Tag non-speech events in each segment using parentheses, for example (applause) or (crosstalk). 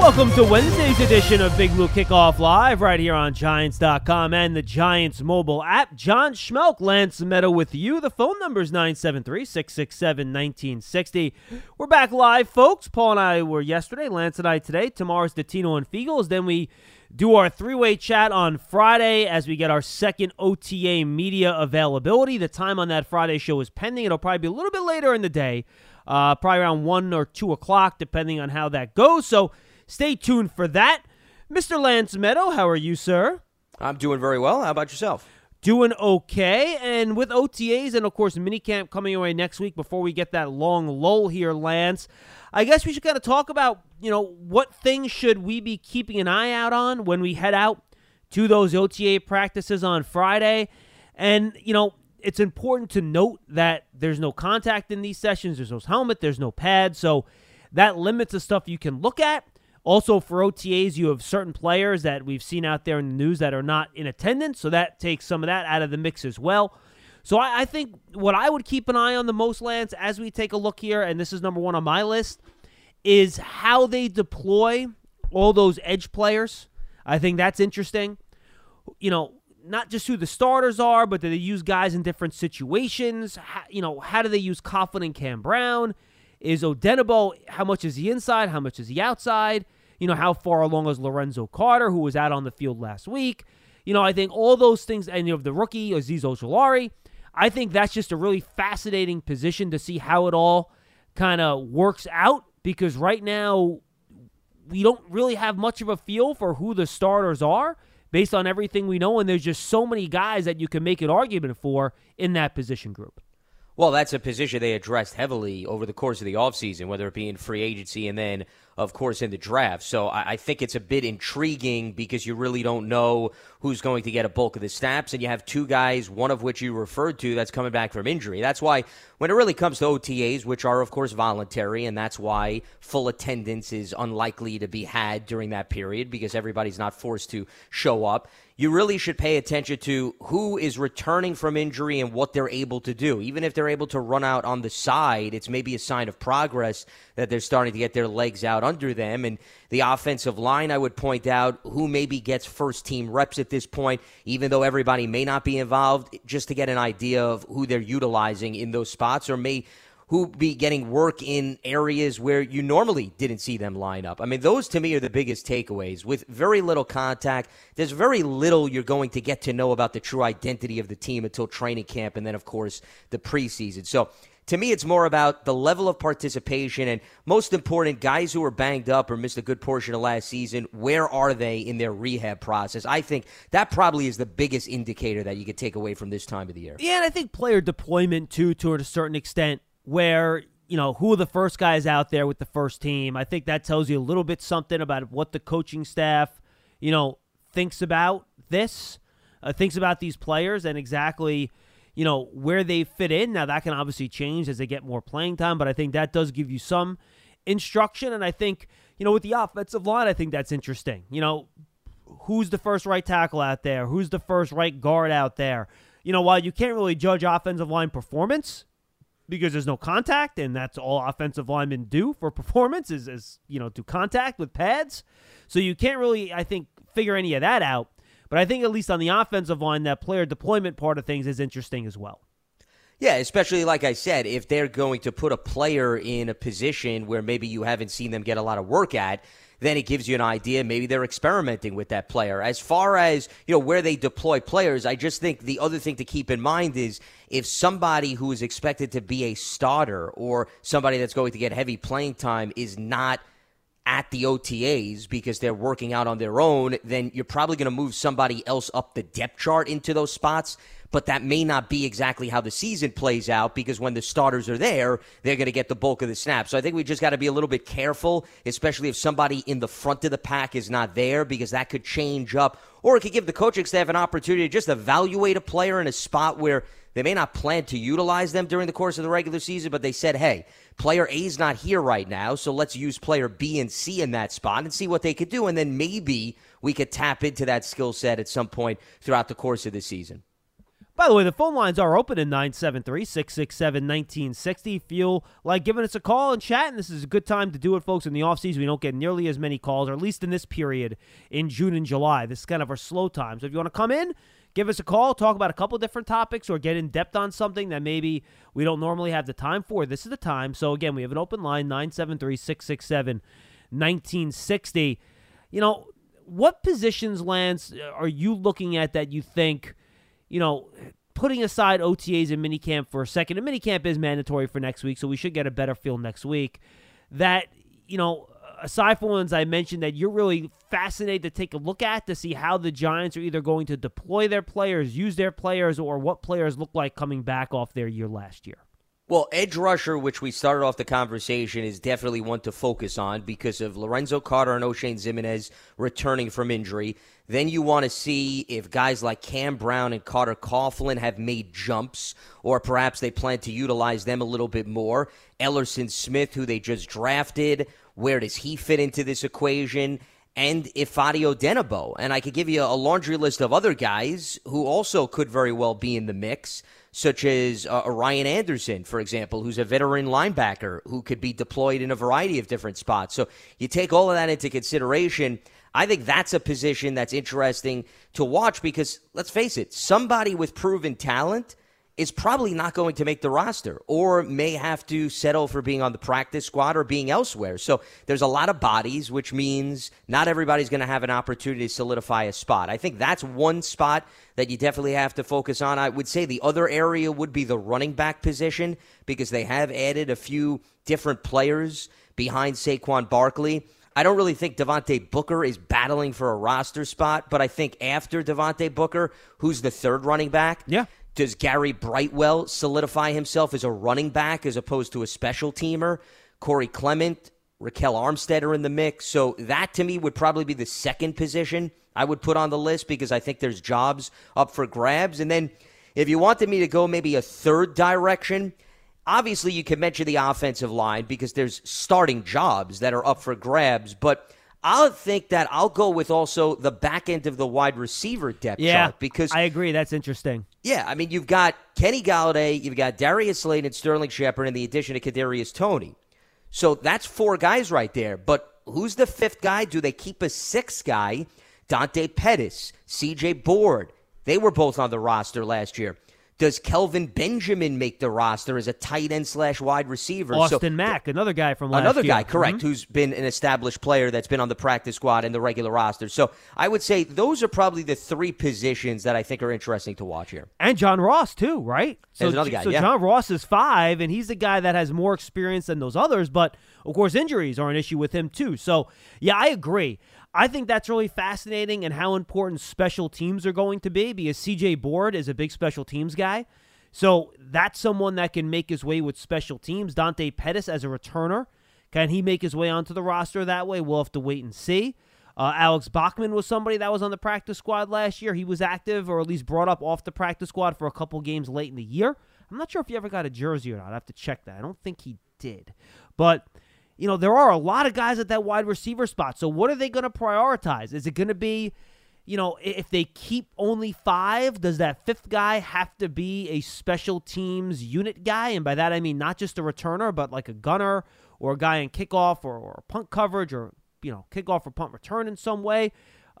Welcome to Wednesday's edition of Big Blue Kickoff Live right here on Giants.com and the Giants mobile app. John Schmeelk, Lance Medow with you. The phone number is 973 667 1960. We're back live, folks. Paul and I were yesterday, Lance and I today. Tomorrow's Tino and Fegels. Then we do our three way chat on Friday as we get our second OTA media availability. The time on that Friday show is pending. It'll probably be a little bit later in the day, uh, probably around 1 or 2 o'clock, depending on how that goes. So stay tuned for that. Mr. Lance Medow, how are you, sir? I'm doing very well. How about yourself? Doing okay. And with OTAs and, of course, minicamp coming away next week before we get that long lull here, Lance, I guess we should kind of talk about, you know, what things should we be keeping an eye out on when we head out to those OTA practices on Friday. And, you know, it's important to note that there's no contact in these sessions. There's no helmet. There's no pad. So that limits the stuff you can look at. Also, for OTAs, you have certain players that we've seen out there in the news that are not in attendance. So that takes some of that out of the mix as well. So I, I think what I would keep an eye on the most, Lance, as we take a look here, and this is number one on my list, is how they deploy all those edge players. I think that's interesting. You know, not just who the starters are, but do they use guys in different situations? How, you know, how do they use Coughlin and Cam Brown? Is Odenigbo, how much is he inside? How much is he outside? You know, how far along is Lorenzo Carter, who was out on the field last week? You know, I think all those things, and you have the rookie, Azeez Ojulari. I think that's just a really fascinating position to see how it all kind of works out because right now we don't really have much of a feel for who the starters are based on everything we know, and there's just so many guys that you can make an argument for in that position group. Well, that's a position they addressed heavily over the course of the offseason, whether it be in free agency and then, of course, in the draft. So I, I think it's a bit intriguing because you really don't know who's going to get a bulk of the snaps, and you have two guys, one of which you referred to, that's coming back from injury. That's why when it really comes to OTAs, which are, of course, voluntary, and that's why full attendance is unlikely to be had during that period because everybody's not forced to show up you really should pay attention to who is returning from injury and what they're able to do. Even if they're able to run out on the side, it's maybe a sign of progress that they're starting to get their legs out under them. And the offensive line, I would point out who maybe gets first team reps at this point, even though everybody may not be involved, just to get an idea of who they're utilizing in those spots or may who be getting work in areas where you normally didn't see them line up. I mean, those to me are the biggest takeaways. With very little contact, there's very little you're going to get to know about the true identity of the team until training camp and then, of course, the preseason. So, to me, it's more about the level of participation and, most important, guys who are banged up or missed a good portion of last season. Where are they in their rehab process? I think that probably is the biggest indicator that you could take away from this time of the year. Yeah, and I think player deployment too, to a certain extent, where you know who are the first guys out there with the first team. I think that tells you a little bit something about what the coaching staff, you know, thinks about this, uh, thinks about these players, and exactly, you know, where they fit in. Now that can obviously change as they get more playing time, but I think that does give you some instruction. And I think, you know, with the offensive line, I think that's interesting. You know, who's the first right tackle out there? Who's the first right guard out there? You know, while you can't really judge offensive line performance because there's no contact, and that's all offensive linemen do for (laughs) performance is, is you know, do contact with pads. So you can't really, I think, figure any of that out. But I think at least on the offensive line, that player deployment part of things is interesting as well. Yeah, especially like I said, if they're going to put a player in a position where maybe you haven't seen them get a lot of work at, then it gives you an idea. Maybe they're experimenting with that player. As far as you know where they deploy players, I just think the other thing to keep in mind is if somebody who is expected to be a starter or somebody that's going to get heavy playing time is not at the OTAs because they're working out on their own, then you're probably going to move somebody else up the depth chart into those spots. But that may not be exactly how the season plays out because when the starters are there, they're going to get the bulk of the snaps. So I think we just got to be a little bit careful, especially if somebody in the front of the pack is not there because that could change up or it could give the coaching staff an opportunity to just evaluate a player in a spot where They may not plan to utilize them during the course of the regular season, but they said, hey, player A is not here right now, so let's use player B and C in that spot and see what they could do. And then maybe we could tap into that skill set at some point throughout the course of the season. By the way, the phone lines are open at 973 667 1960. Feel like giving us a call and chatting. This is a good time to do it, folks. In the offseason, we don't get nearly as many calls, or at least in this period in June and July. This is kind of our slow time. So if you want to come in, give us a call, talk about a couple different topics, or get in depth on something that maybe we don't normally have the time for. This is the time. So again, we have an open line 973 667 1960. You know, what positions, Lance, uh, are you looking at that you think? you know, putting aside OTAs and minicamp for a second, and minicamp is mandatory for next week, so we should get a better feel next week. That, you know, aside from ones I mentioned that you're really fascinated to take a look at to see how the Giants are either going to deploy their players, use their players, or what players look like coming back off their year last year. Well, edge rusher, which we started off the conversation, is definitely one to focus on because of Lorenzo Carter and Oshane Ximines returning from injury. Then you want to see if guys like Cam Brown and Carter Coughlin have made jumps, or perhaps they plan to utilize them a little bit more. Elerson Smith, who they just drafted, where does he fit into this equation? And Ifeadi Odenigbo. And I could give you a laundry list of other guys who also could very well be in the mix such as uh, Ryan Anderson, for example, who's a veteran linebacker who could be deployed in a variety of different spots. So you take all of that into consideration. I think that's a position that's interesting to watch because let's face it, somebody with proven talent is probably not going to make the roster or may have to settle for being on the practice squad or being elsewhere. So there's a lot of bodies, which means not everybody's going to have an opportunity to solidify a spot. I think that's one spot that you definitely have to focus on. I would say the other area would be the running back position because they have added a few different players behind Saquon Barkley. I don't really think Devontae Booker is battling for a roster spot, but I think after Devontae Booker, who's the third running back, yeah. Does Gary Brightwell solidify himself as a running back as opposed to a special teamer? Corey Clement, Ryquell Armstead are in the mix. So that to me would probably be the second position I would put on the list because I think there's jobs up for grabs. And then if you wanted me to go maybe a third direction, obviously you can mention the offensive line because there's starting jobs that are up for grabs. But I'll think that I'll go with also the back end of the wide receiver depth yeah, chart because I agree. That's interesting. Yeah, I mean you've got Kenny Golladay, you've got Darius Slayton and Sterling Shepard, and the addition of Kadarius Toney. So that's four guys right there. But who's the fifth guy? Do they keep a sixth guy? Dante Pettis, C.J. Board. They were both on the roster last year. Does Kelvin Benjamin make the roster as a tight end slash wide receiver? Austin so, Mack, another guy from last another year. guy, correct, mm-hmm. who's been an established player that's been on the practice squad and the regular roster. So I would say those are probably the three positions that I think are interesting to watch here. And John Ross too, right? So, There's another guy. So yeah. John Ross is five, and he's the guy that has more experience than those others. But of course, injuries are an issue with him too. So yeah, I agree. I think that's really fascinating and how important special teams are going to be because CJ Board is a big special teams guy. So that's someone that can make his way with special teams. Dante Pettis as a returner. Can he make his way onto the roster that way? We'll have to wait and see. Uh, Alex Bachman was somebody that was on the practice squad last year. He was active or at least brought up off the practice squad for a couple games late in the year. I'm not sure if he ever got a jersey or not. I have to check that. I don't think he did. But, you know, there are a lot of guys at that wide receiver spot. So what are they going to prioritize? Is it going to be you know, if they keep only five, does that fifth guy have to be a special teams unit guy? And by that I mean not just a returner, but like a gunner or a guy in kickoff or, or punt coverage or, you know, kickoff or punt return in some way.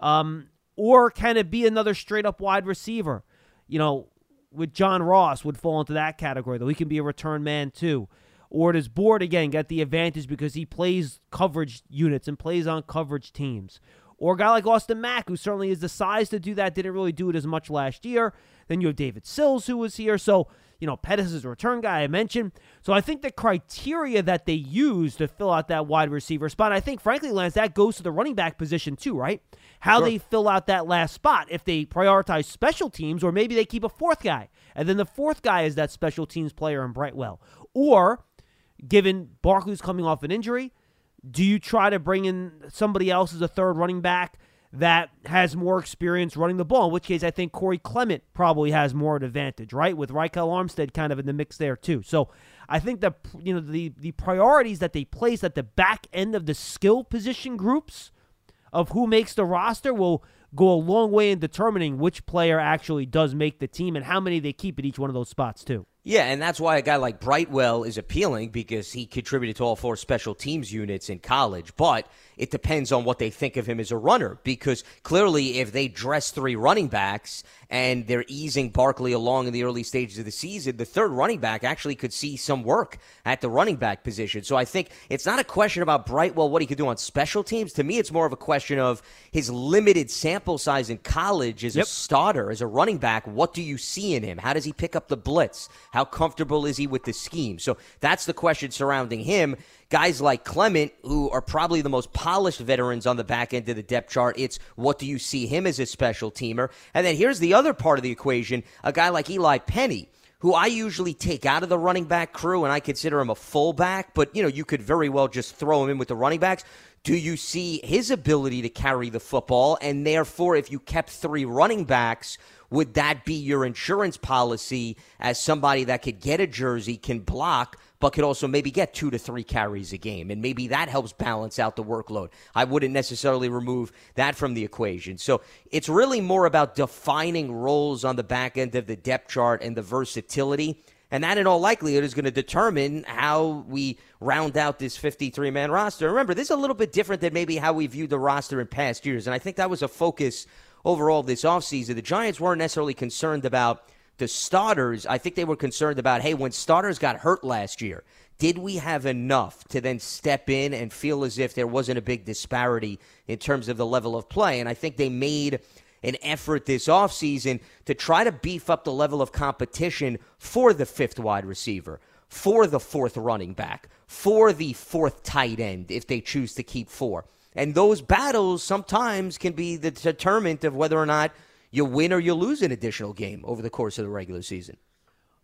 Um, or can it be another straight up wide receiver? You know, with John Ross would fall into that category, though he can be a return man too. Or does Board again get the advantage because he plays coverage units and plays on coverage teams? Or a guy like Austin Mack, who certainly is the size to do that, didn't really do it as much last year. Then you have David Sills, who was here. So, you know, Pettis is a return guy I mentioned. So I think the criteria that they use to fill out that wide receiver spot, I think, frankly, Lance, that goes to the running back position too, right? How sure. they fill out that last spot. If they prioritize special teams, or maybe they keep a fourth guy, and then the fourth guy is that special teams player in Brightwell. Or, given Barkley's coming off an injury, do you try to bring in somebody else as a third running back that has more experience running the ball. In which case, I think Corey Clement probably has more an advantage, right? With Ryquell Armstead kind of in the mix there too. So I think that you know the the priorities that they place at the back end of the skill position groups of who makes the roster will go a long way in determining which player actually does make the team and how many they keep at each one of those spots too. Yeah, and that's why a guy like Brightwell is appealing because he contributed to all four special teams units in college. But it depends on what they think of him as a runner because clearly, if they dress three running backs and they're easing Barkley along in the early stages of the season, the third running back actually could see some work at the running back position. So I think it's not a question about Brightwell, what he could do on special teams. To me, it's more of a question of his limited sample size in college as yep. a starter, as a running back. What do you see in him? How does he pick up the blitz? How comfortable is he with the scheme? So that's the question surrounding him. Guys like Clement, who are probably the most polished veterans on the back end of the depth chart, it's what do you see him as a special teamer? And then here's the other part of the equation a guy like Eli Penny who I usually take out of the running back crew and I consider him a fullback, but you know, you could very well just throw him in with the running backs. Do you see his ability to carry the football? And therefore, if you kept three running backs, would that be your insurance policy as somebody that could get a jersey, can block, but could also maybe get two to three carries a game? And maybe that helps balance out the workload. I wouldn't necessarily remove that from the equation. So it's really more about defining roles on the back end of the depth chart and the versatility. And that, in all likelihood, is going to determine how we round out this 53 man roster. Remember, this is a little bit different than maybe how we viewed the roster in past years. And I think that was a focus overall this offseason. The Giants weren't necessarily concerned about the starters. I think they were concerned about, hey, when starters got hurt last year, did we have enough to then step in and feel as if there wasn't a big disparity in terms of the level of play? And I think they made an effort this offseason to try to beef up the level of competition for the fifth wide receiver, for the fourth running back, for the fourth tight end if they choose to keep four. And those battles sometimes can be the determinant of whether or not you win or you lose an additional game over the course of the regular season.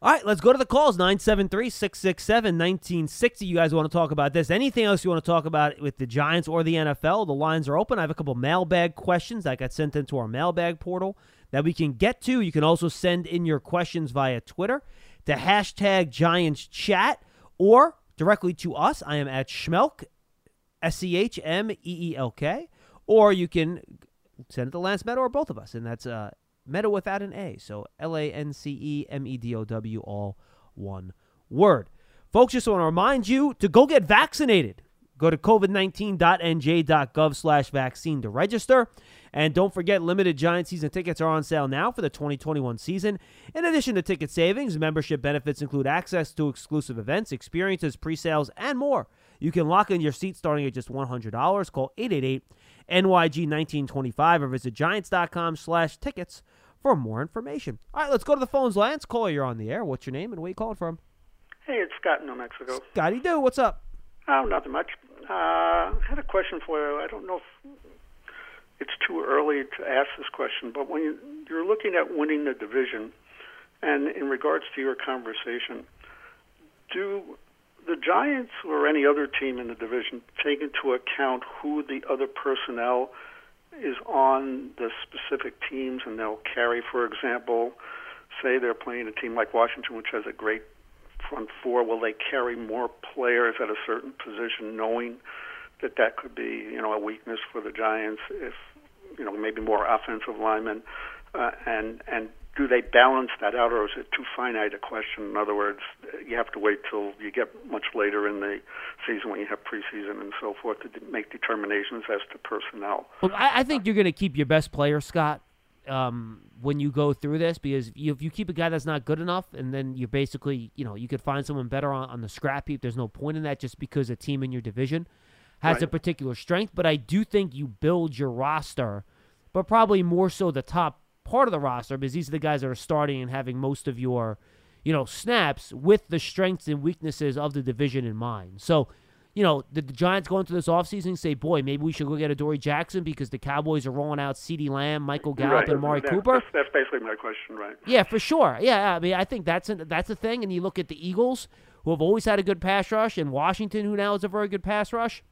All right, let's go to the calls 973 667 1960. You guys want to talk about this? Anything else you want to talk about with the Giants or the NFL? The lines are open. I have a couple mailbag questions that got sent into our mailbag portal that we can get to. You can also send in your questions via Twitter to hashtag Giants Chat or directly to us. I am at Schmeelk, S C H M E E L K, or you can send it to Lance Medow or both of us, and that's uh, Medow without an A. So L A N C E M E D O W, all one word. Folks, just want to remind you to go get vaccinated. Go to covid19.nj.gov slash vaccine to register. And don't forget, limited Giant season tickets are on sale now for the 2021 season. In addition to ticket savings, membership benefits include access to exclusive events, experiences, pre sales, and more. You can lock in your seat starting at just $100. Call 888 NYG 1925 or visit giants.com slash tickets for more information. All right, let's go to the phones. Lance, call you're on the air. What's your name and where you calling from? Hey, it's Scott in New Mexico. Scotty Do, what's up? Oh, nothing much. Uh, I had a question for you. I don't know if it's too early to ask this question, but when you're looking at winning the division, and in regards to your conversation, do the Giants or any other team in the division take into account who the other personnel is on the specific teams and they'll carry, for example, say they're playing a team like Washington, which has a great front four. Will they carry more players at a certain position, knowing that that could be, you know, a weakness for the Giants if, you know, maybe more offensive linemen, uh, and and do they balance that out, or is it too finite a question? In other words, you have to wait till you get much later in the season when you have preseason and so forth to make determinations as to personnel. Well, I, I think you're going to keep your best player, Scott, um, when you go through this, because you, if you keep a guy that's not good enough, and then you're basically, you know, you could find someone better on, on the scrap heap. There's no point in that just because a team in your division has right. a particular strength. But I do think you build your roster, but probably more so the top part of the roster because these are the guys that are starting and having most of your, you know, snaps with the strengths and weaknesses of the division in mind. So, you know, the, the Giants go into this offseason say, boy, maybe we should go get Adoree Jackson because the Cowboys are rolling out CeeDee Lamb, Michael Gallup, right. and Amari that, Cooper. That's, that's, basically my question, right? Yeah, for sure. Yeah, I mean, I think that's a, that's a thing. And you look at the Eagles, who have always had a good pass rush, and Washington, who now is a very good pass rush.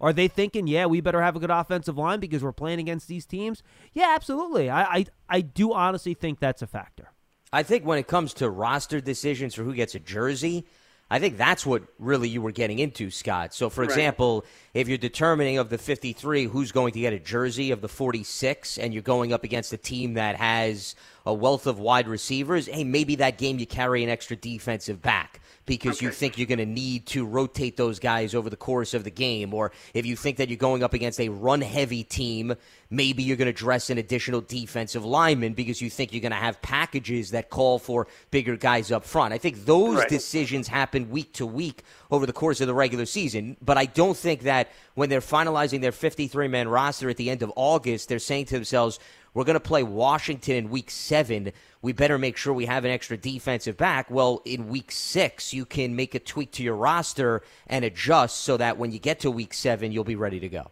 Are they thinking, yeah, we better have a good offensive line because we're playing against these teams? Yeah, absolutely. I I, I do honestly think that's a factor. I think when it comes to roster decisions for who gets a jersey, I think that's what really you were getting into, Scott. So, for Right. example, if you're determining of the 53 who's going to get a jersey of the 46 and you're going up against a team that has a wealth of wide receivers, hey, maybe that game you carry an extra defensive back because you think you're going to need to rotate those guys over the course of the game. Or if you think that you're going up against a run heavy team, maybe you're going to dress an additional defensive lineman because you think you're going to have packages that call for bigger guys up front. I think those Right. decisions happen week to week over the course of the regular season. But I don't think that when they're finalizing their 53 man roster at the end of August, they're saying to themselves, we're going to play Washington in week seven. We better make sure we have an extra defensive back. Well, in week six, you can make a tweak to your roster and adjust so that when you get to week seven, you'll be ready to go.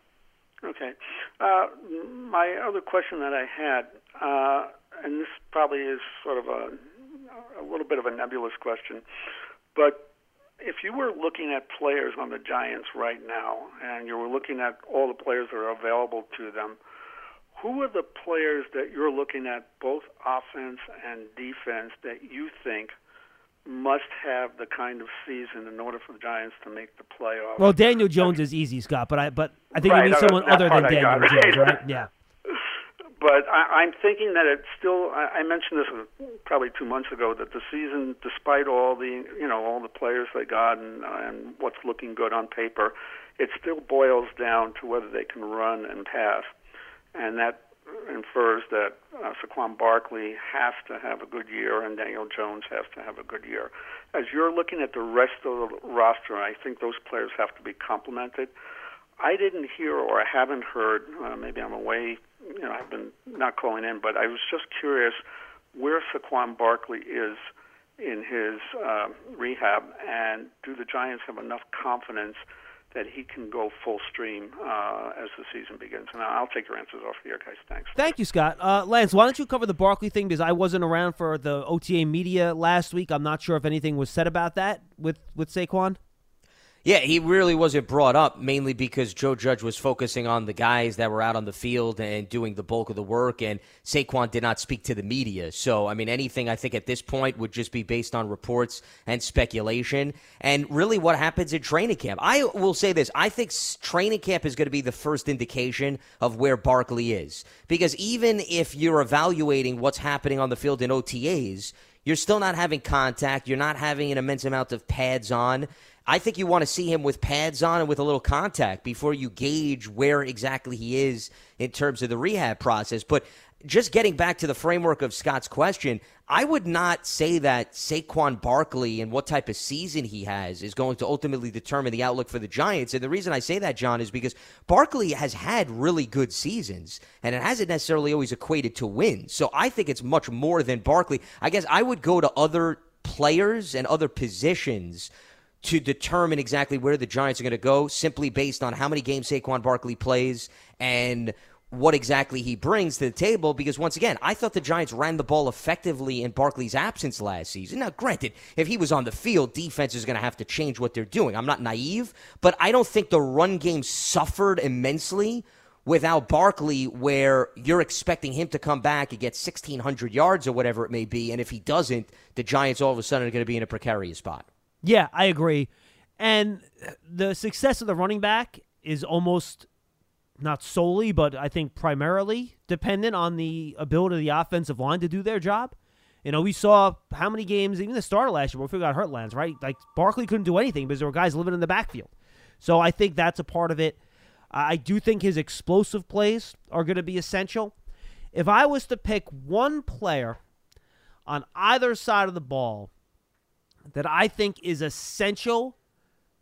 Okay. Uh, my other question that I had, uh, and this probably is sort of a, a little bit of a nebulous question, but if you were looking at players on the Giants right now, and you were looking at all the players that are available to them, who are the players that you're looking at, both offense and defense, that you think must have the kind of season in order for the Giants to make the playoffs? Well, Daniel Jones is easy, Scott, but I but I think Right, you need someone other than Daniel got, Jones, right? Yeah. But I, I'm thinking that it's still. I, I mentioned this probably two months ago that the season, despite all the you know all the players they got and, and what's looking good on paper, it still boils down to whether they can run and pass, and that infers that uh, Saquon Barkley has to have a good year and Daniel Jones has to have a good year. As you're looking at the rest of the roster, I think those players have to be complemented. I didn't hear or I haven't heard. Uh, maybe I'm away. You know, I've been not calling in, but I was just curious where Saquon Barkley is in his uh, rehab, and do the Giants have enough confidence that he can go full stream uh, as the season begins? And I'll take your answers off here, guys. Thanks. Thank you, Scott. Uh, Lance, why don't you cover the Barkley thing because I wasn't around for the OTA media last week. I'm not sure if anything was said about that with with Saquon. Yeah, he really wasn't brought up mainly because Joe Judge was focusing on the guys that were out on the field and doing the bulk of the work, and Saquon did not speak to the media. So, I mean, anything I think at this point would just be based on reports and speculation. And really, what happens in training camp? I will say this I think training camp is going to be the first indication of where Barkley is. Because even if you're evaluating what's happening on the field in OTAs, you're still not having contact, you're not having an immense amount of pads on. I think you want to see him with pads on and with a little contact before you gauge where exactly he is in terms of the rehab process. But just getting back to the framework of Scott's question, I would not say that Saquon Barkley and what type of season he has is going to ultimately determine the outlook for the Giants. And the reason I say that, John, is because Barkley has had really good seasons, and it hasn't necessarily always equated to wins. So I think it's much more than Barkley. I guess I would go to other players and other positions to determine exactly where the Giants are going to go simply based on how many games Saquon Barkley plays and what exactly he brings to the table. Because once again, I thought the Giants ran the ball effectively in Barkley's absence last season. Now, granted, if he was on the field, defense is going to have to change what they're doing. I'm not naive, but I don't think the run game suffered immensely without Barkley, where you're expecting him to come back and get 1,600 yards or whatever it may be. And if he doesn't, the Giants all of a sudden are going to be in a precarious spot. Yeah, I agree. And the success of the running back is almost not solely, but I think primarily dependent on the ability of the offensive line to do their job. You know, we saw how many games, even the start of last year, before we got hurt, Lance, right? Like Barkley couldn't do anything because there were guys living in the backfield. So I think that's a part of it. I do think his explosive plays are going to be essential. If I was to pick one player on either side of the ball that I think is essential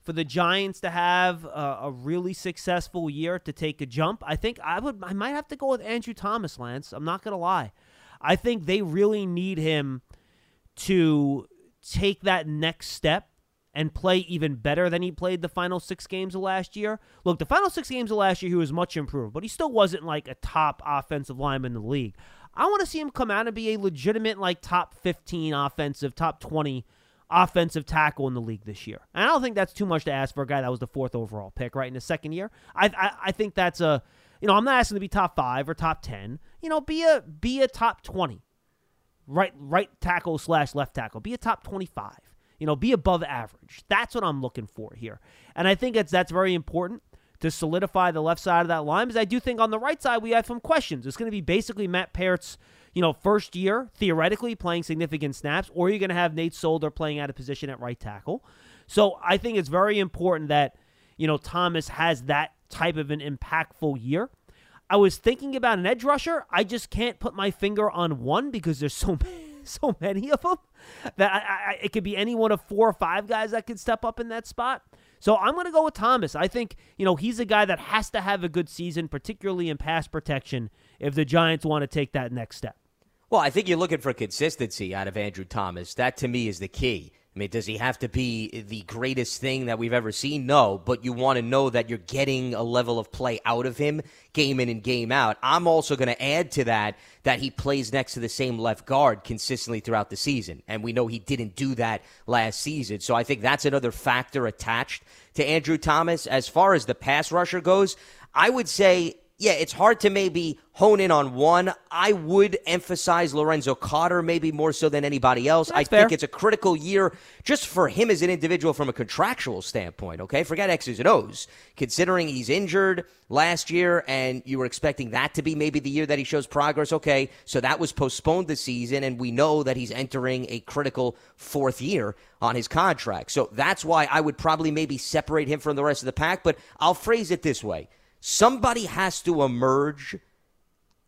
for the Giants to have a, a really successful year to take a jump, I think I would I might have to go with Andrew Thomas, Lance. I'm not gonna lie. I think they really need him to take that next step and play even better than he played the final six games of last year. Look, the final six games of last year, he was much improved, but he still wasn't like a top offensive lineman in the league. I want to see him come out and be a legitimate, like, top 15 offensive, top 20 offensive tackle in the league this year. And I don't think that's too much to ask for a guy that was the fourth overall pick, right, in his second year. I, I, I think that's a, you know, I'm not asking to be top five or top ten. You know, be a be a top twenty, right right tackle slash left tackle. Be a top twenty five. You know, be above average. That's what I'm looking for here, and I think it's that's very important to solidify the left side of that line. Because I do think on the right side we have some questions. It's going to be basically Matt Peart's you know, first year, theoretically playing significant snaps, or you're going to have Nate Solder playing out of position at right tackle. So I think it's very important that, you know, Thomas has that type of an impactful year. I was thinking about an edge rusher. I just can't put my finger on one because there's so (laughs) many, so many of them that I, I, it could be any one of four or five guys that could step up in that spot. So I'm going to go with Thomas. I think, you know, he's a guy that has to have a good season, particularly in pass protection, if the Giants want to take that next step. Well, I think you're looking for consistency out of Andrew Thomas. That to me is the key. I mean, does he have to be the greatest thing that we've ever seen? No, but you want to know that you're getting a level of play out of him game in and game out. I'm also going to add to that that he plays next to the same left guard consistently throughout the season. And we know he didn't do that last season. So I think that's another factor attached to Andrew Thomas. As far as the pass rusher goes, I would say yeah, it's hard to maybe hone in on one. I would emphasize Lorenzo Carter maybe more so than anybody else. That's I fair. think it's a critical year just for him as an individual from a contractual standpoint, okay? Forget X's and O's. Considering he's injured last year and you were expecting that to be maybe the year that he shows progress, okay, so that was postponed this season, and we know that he's entering a critical fourth year on his contract. So that's why I would probably maybe separate him from the rest of the pack, but I'll phrase it this way. Somebody has to emerge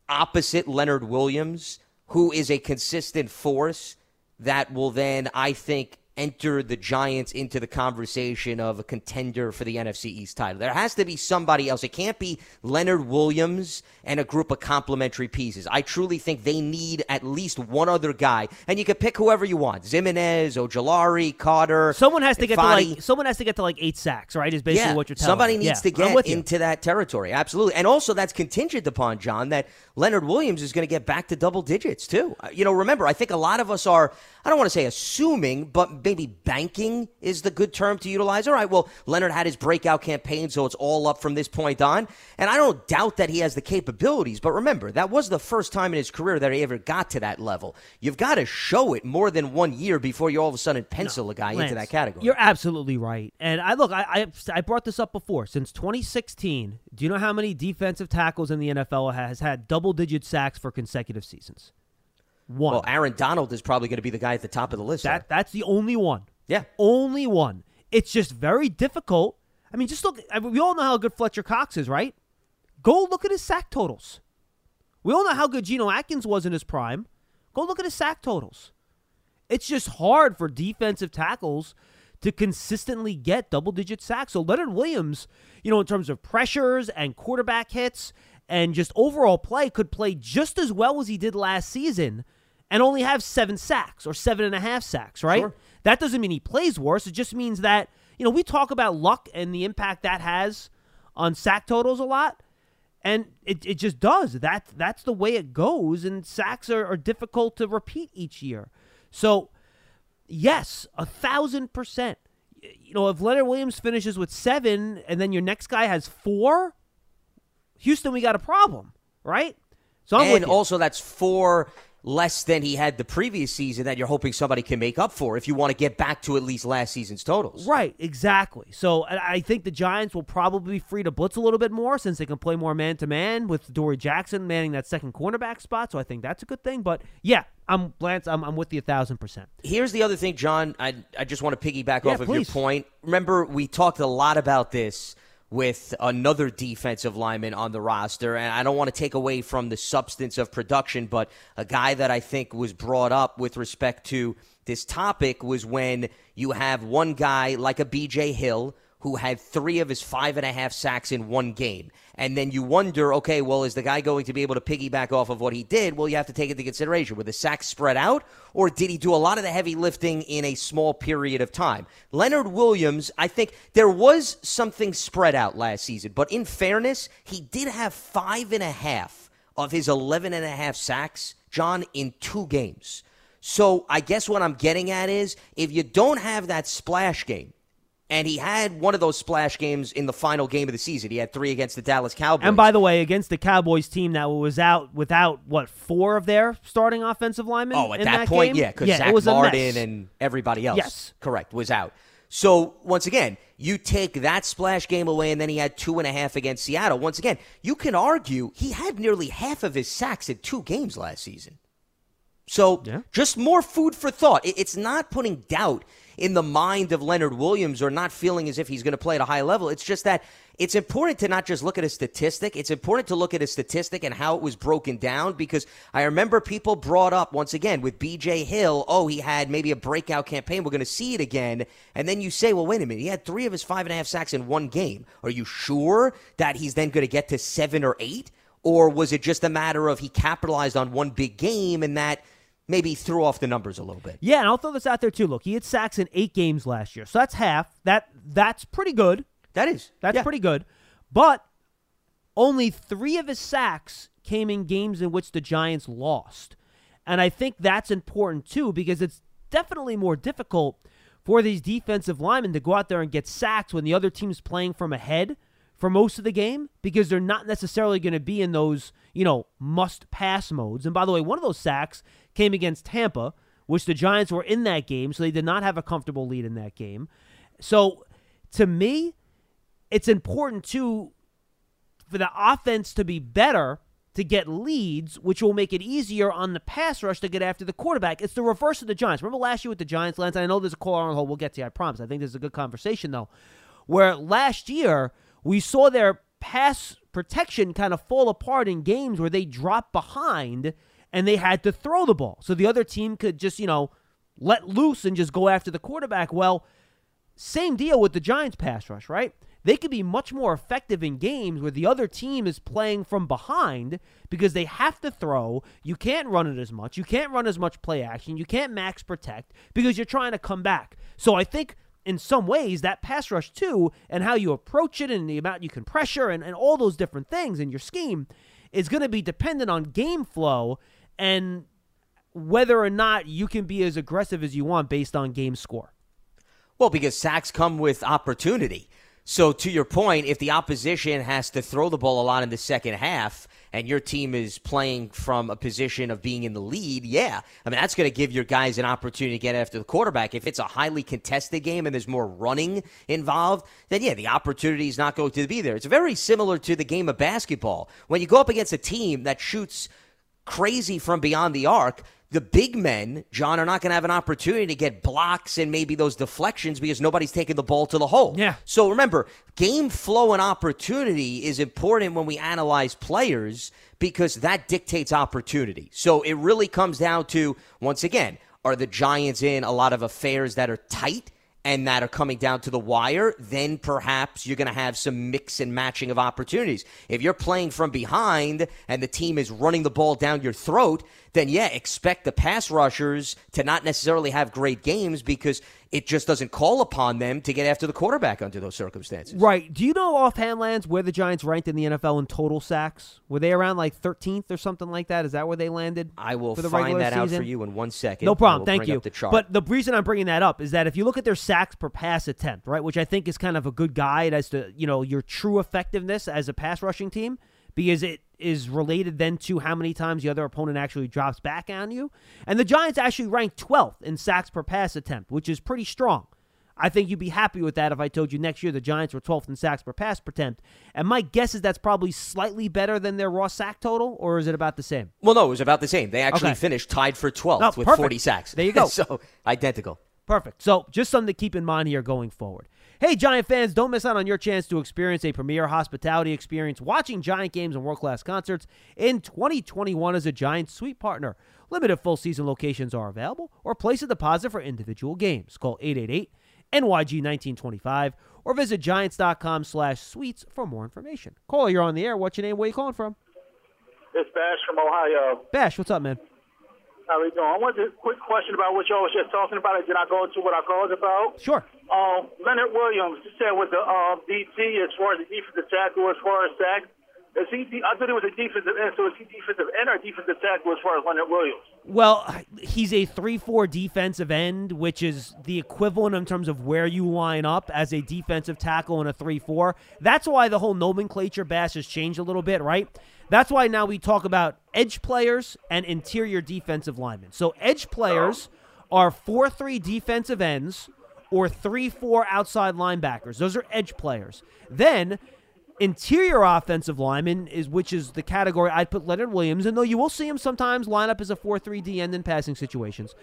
opposite Leonard Williams, who is a consistent force that will then, I think, enter the Giants into the conversation of a contender for the NFC East title. There has to be somebody else. It can't be Leonard Williams and a group of complementary pieces. I truly think they need at least one other guy, and you can pick whoever you want: Ximines, Ojulari, Carter. Someone has to get to like someone has to get to like eight sacks, right? Is basically yeah, what you're telling somebody me. needs Yeah, to get into that territory. Absolutely. And also that's contingent upon John that Leonard Williams is going to get back to double digits too. Uh, You know, remember, I think a lot of us are I don't want to say assuming, but maybe banking is the good term to utilize. All right, well, Leonard had his breakout campaign, so it's all up from this point on. And I don't doubt that he has the capabilities, but remember, that was the first time in his career that he ever got to that level. You've got to show it more than one year before you all of a sudden pencil a guy Lance, into that category. You're absolutely right. And I look, I, I I brought this up before. Since 2016, do you know how many defensive tackles in the NFL has had double digit sacks for consecutive seasons? One. well, Aaron Donald is probably going to be the guy at the top of the list. that there. that's the only one. Yeah. Only one. It's just very difficult. I mean, just look. I mean, we all know how good Fletcher Cox is, right? Go look at his sack totals. We all know how good Geno Atkins was in his prime. Go look at his sack totals. It's just hard for defensive tackles to consistently get double digit sacks. So Leonard Williams, you know, in terms of pressures and quarterback hits and just overall play, could play just as well as he did last season and only have seven sacks or seven and a half sacks, right? Sure. That doesn't mean he plays worse. It just means that, you know, we talk about luck and the impact that has on sack totals a lot. And it, it just does. That that's the way it goes. And sacks are, are difficult to repeat each year. So yes, a thousand percent. You know, if Leonard Williams finishes with seven and then your next guy has four, Houston, we got a problem, right? So I'm and also that's four less than he had the previous season that you're hoping somebody can make up for if you want to get back to at least last season's totals. Right, exactly. So I think the Giants will probably be free to blitz a little bit more since they can play more man to man with Dory Jackson manning that second cornerback spot. So I think that's a good thing. But yeah, I'm Lance. I'm, I'm with you a thousand percent. Here's the other thing, John. I, I just want to piggyback Yeah, off of your point. Remember, we talked a lot about this with another defensive lineman on the roster, and I don't want to take away from the substance of production, but a guy that I think was brought up with respect to this topic was when you have one guy like a BJ Hill who had three of his five and a half sacks in one game. And then you wonder, okay, well, is the guy going to be able to piggyback off of what he did? Well, you have to take into consideration. Were the sacks spread out, or did he do a lot of the heavy lifting in a small period of time? Leonard Williams, I think there was something spread out last season, but in fairness, he did have five and a half of his 11 and a half sacks, John, in two games. So I guess what I'm getting at is if you don't have that splash game, and he had one of those splash games in the final game of the season. He had three against the Dallas Cowboys. And by the way, against the Cowboys team that was out without what four of their starting offensive linemen. oh, at in that, that point, game? yeah, because yeah, Zach it was Martin and everybody else, Yes. correct, was out. So once again, you take that splash game away, and then he had two and a half against Seattle. Once again, you can argue he had nearly half of his sacks in two games last season. So Yeah. just more food for thought. It's not putting doubt in the mind of Leonard Williams or not feeling as if he's going to play at a high level. It's just that it's important to not just look at a statistic. It's important to look at a statistic and how it was broken down because I remember people brought up once again with BJ Hill, oh, he had maybe a breakout campaign. We're going to see it again. And then you say, well, wait a minute. He had three of his five and a half sacks in one game. Are you sure that he's then going to get to seven or eight? Or was it just a matter of he capitalized on one big game and that maybe threw off the numbers a little bit? Yeah, and I'll throw this out there too. Look, he had sacks in eight games last year, so that's half. That that's pretty good. That is. That's yeah. pretty good. But only three of his sacks came in games in which the Giants lost. And I think that's important too because it's definitely more difficult for these defensive linemen to go out there and get sacks when the other team's playing from ahead for most of the game because they're not necessarily going to be in those, you know, must pass modes. And by the way, one of those sacks came against Tampa, which the Giants were in that game, so they did not have a comfortable lead in that game. So to me, it's important too for the offense to be better to get leads, which will make it easier on the pass rush to get after the quarterback. It's the reverse of the Giants. Remember last year with the Giants, Lance? I know there's a call on hold. We'll get to you, I promise. I think this is a good conversation, though. Where last year, we saw their pass protection kind of fall apart in games where they dropped behind and they had to throw the ball. So the other team could just, you know, let loose and just go after the quarterback. Well, same deal with the Giants pass rush, right? They could be much more effective in games where the other team is playing from behind because they have to throw. You can't run it as much. You can't run as much play action. You can't max protect because you're trying to come back. So I think in some ways that pass rush too and how you approach it and the amount you can pressure and, and all those different things in your scheme is going to be dependent on game flow and whether or not you can be as aggressive as you want based on game score. Well, because sacks come with opportunity. So, to your point, if the opposition has to throw the ball a lot in the second half and your team is playing from a position of being in the lead, yeah. I mean, that's going to give your guys an opportunity to get after the quarterback. If it's a highly contested game and there's more running involved, then yeah, the opportunity is not going to be there. It's very similar to the game of basketball. When you go up against a team that shoots crazy from beyond the arc, the big men, John, are not going to have an opportunity to get blocks and maybe those deflections because nobody's taking the ball to the hole. Yeah. So remember, game flow and opportunity is important when we analyze players because that dictates opportunity. So it really comes down to, once again, are the Giants in a lot of affairs that are tight? And that are coming down to the wire, then perhaps you're going to have some mix and matching of opportunities. If you're playing from behind and the team is running the ball down your throat, then yeah, expect the pass rushers to not necessarily have great games because it just doesn't call upon them to get after the quarterback under those circumstances. Right. Do you know offhand, Lance, where the Giants ranked in the NFL in total sacks? Were they around like 13th or something like that? Is that where they landed? I will for the find that out season? for you in one second. No problem. Thank you. The. But the reason I'm bringing that up is that if you look at their sacks per pass attempt, right, which I think is kind of a good guide as to you know your true effectiveness as a pass rushing team, because it is related then to how many times the other opponent actually drops back on you. And the Giants actually ranked 12th in sacks per pass attempt, which is pretty strong. I think you'd be happy with that if I told you next year the Giants were 12th in sacks per pass attempt. And my guess is that's probably slightly better than their raw sack total, or is it about the same? well, no, it was about the same. They actually Okay. finished tied for 12th Oh, with perfect. 40 sacks. There you go. (laughs) so identical. Perfect. So, just something to keep in mind here going forward. Hey, Giant fans, don't miss out on your chance to experience a premier hospitality experience watching Giant games and world class concerts in 2021 as a Giant Suite partner. Limited full season locations are available, or place a deposit for individual games. Call 888 NYG 1925 or visit giants.com slash suites for more information. Caller, you're on the air. What's your name? Where you calling from? It's Bash from Ohio. Bash, what's up, man? How we doing? I want a quick question about what y'all was just talking about. Did I go into what I called about? Sure. Um, Leonard Williams you said with the um, DT as far as the defensive tackle, as far as sack, Is he? I thought he was a defensive end. So is he defensive end or defensive tackle as far as Leonard Williams? Well, he's a 3 4 defensive end, which is the equivalent in terms of where you line up as a defensive tackle in a 3 4. That's why the whole nomenclature bash has changed a little bit, right? That's why now we talk about edge players and interior defensive linemen. So, edge players are 4 3 defensive ends or 3 4 outside linebackers. Those are edge players. Then, interior offensive lineman is which is the category I'd put Leonard Williams, and though you will see him sometimes line up as a 4-3 D end in passing situations.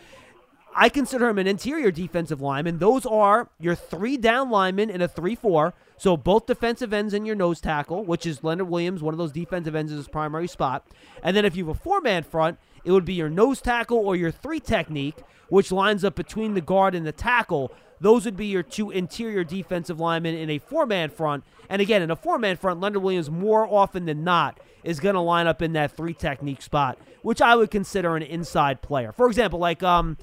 I consider him an interior defensive lineman. Those are your three down linemen in a 3 4. So both defensive ends and your nose tackle, which is Leonard Williams, one of those defensive ends is his primary spot. And then if you have a four man front, it would be your nose tackle or your three technique, which lines up between the guard and the tackle. Those would be your two interior defensive linemen in a four man front. And again, in a four man front, Leonard Williams more often than not is going to line up in that three technique spot, which I would consider an inside player. For example, like um,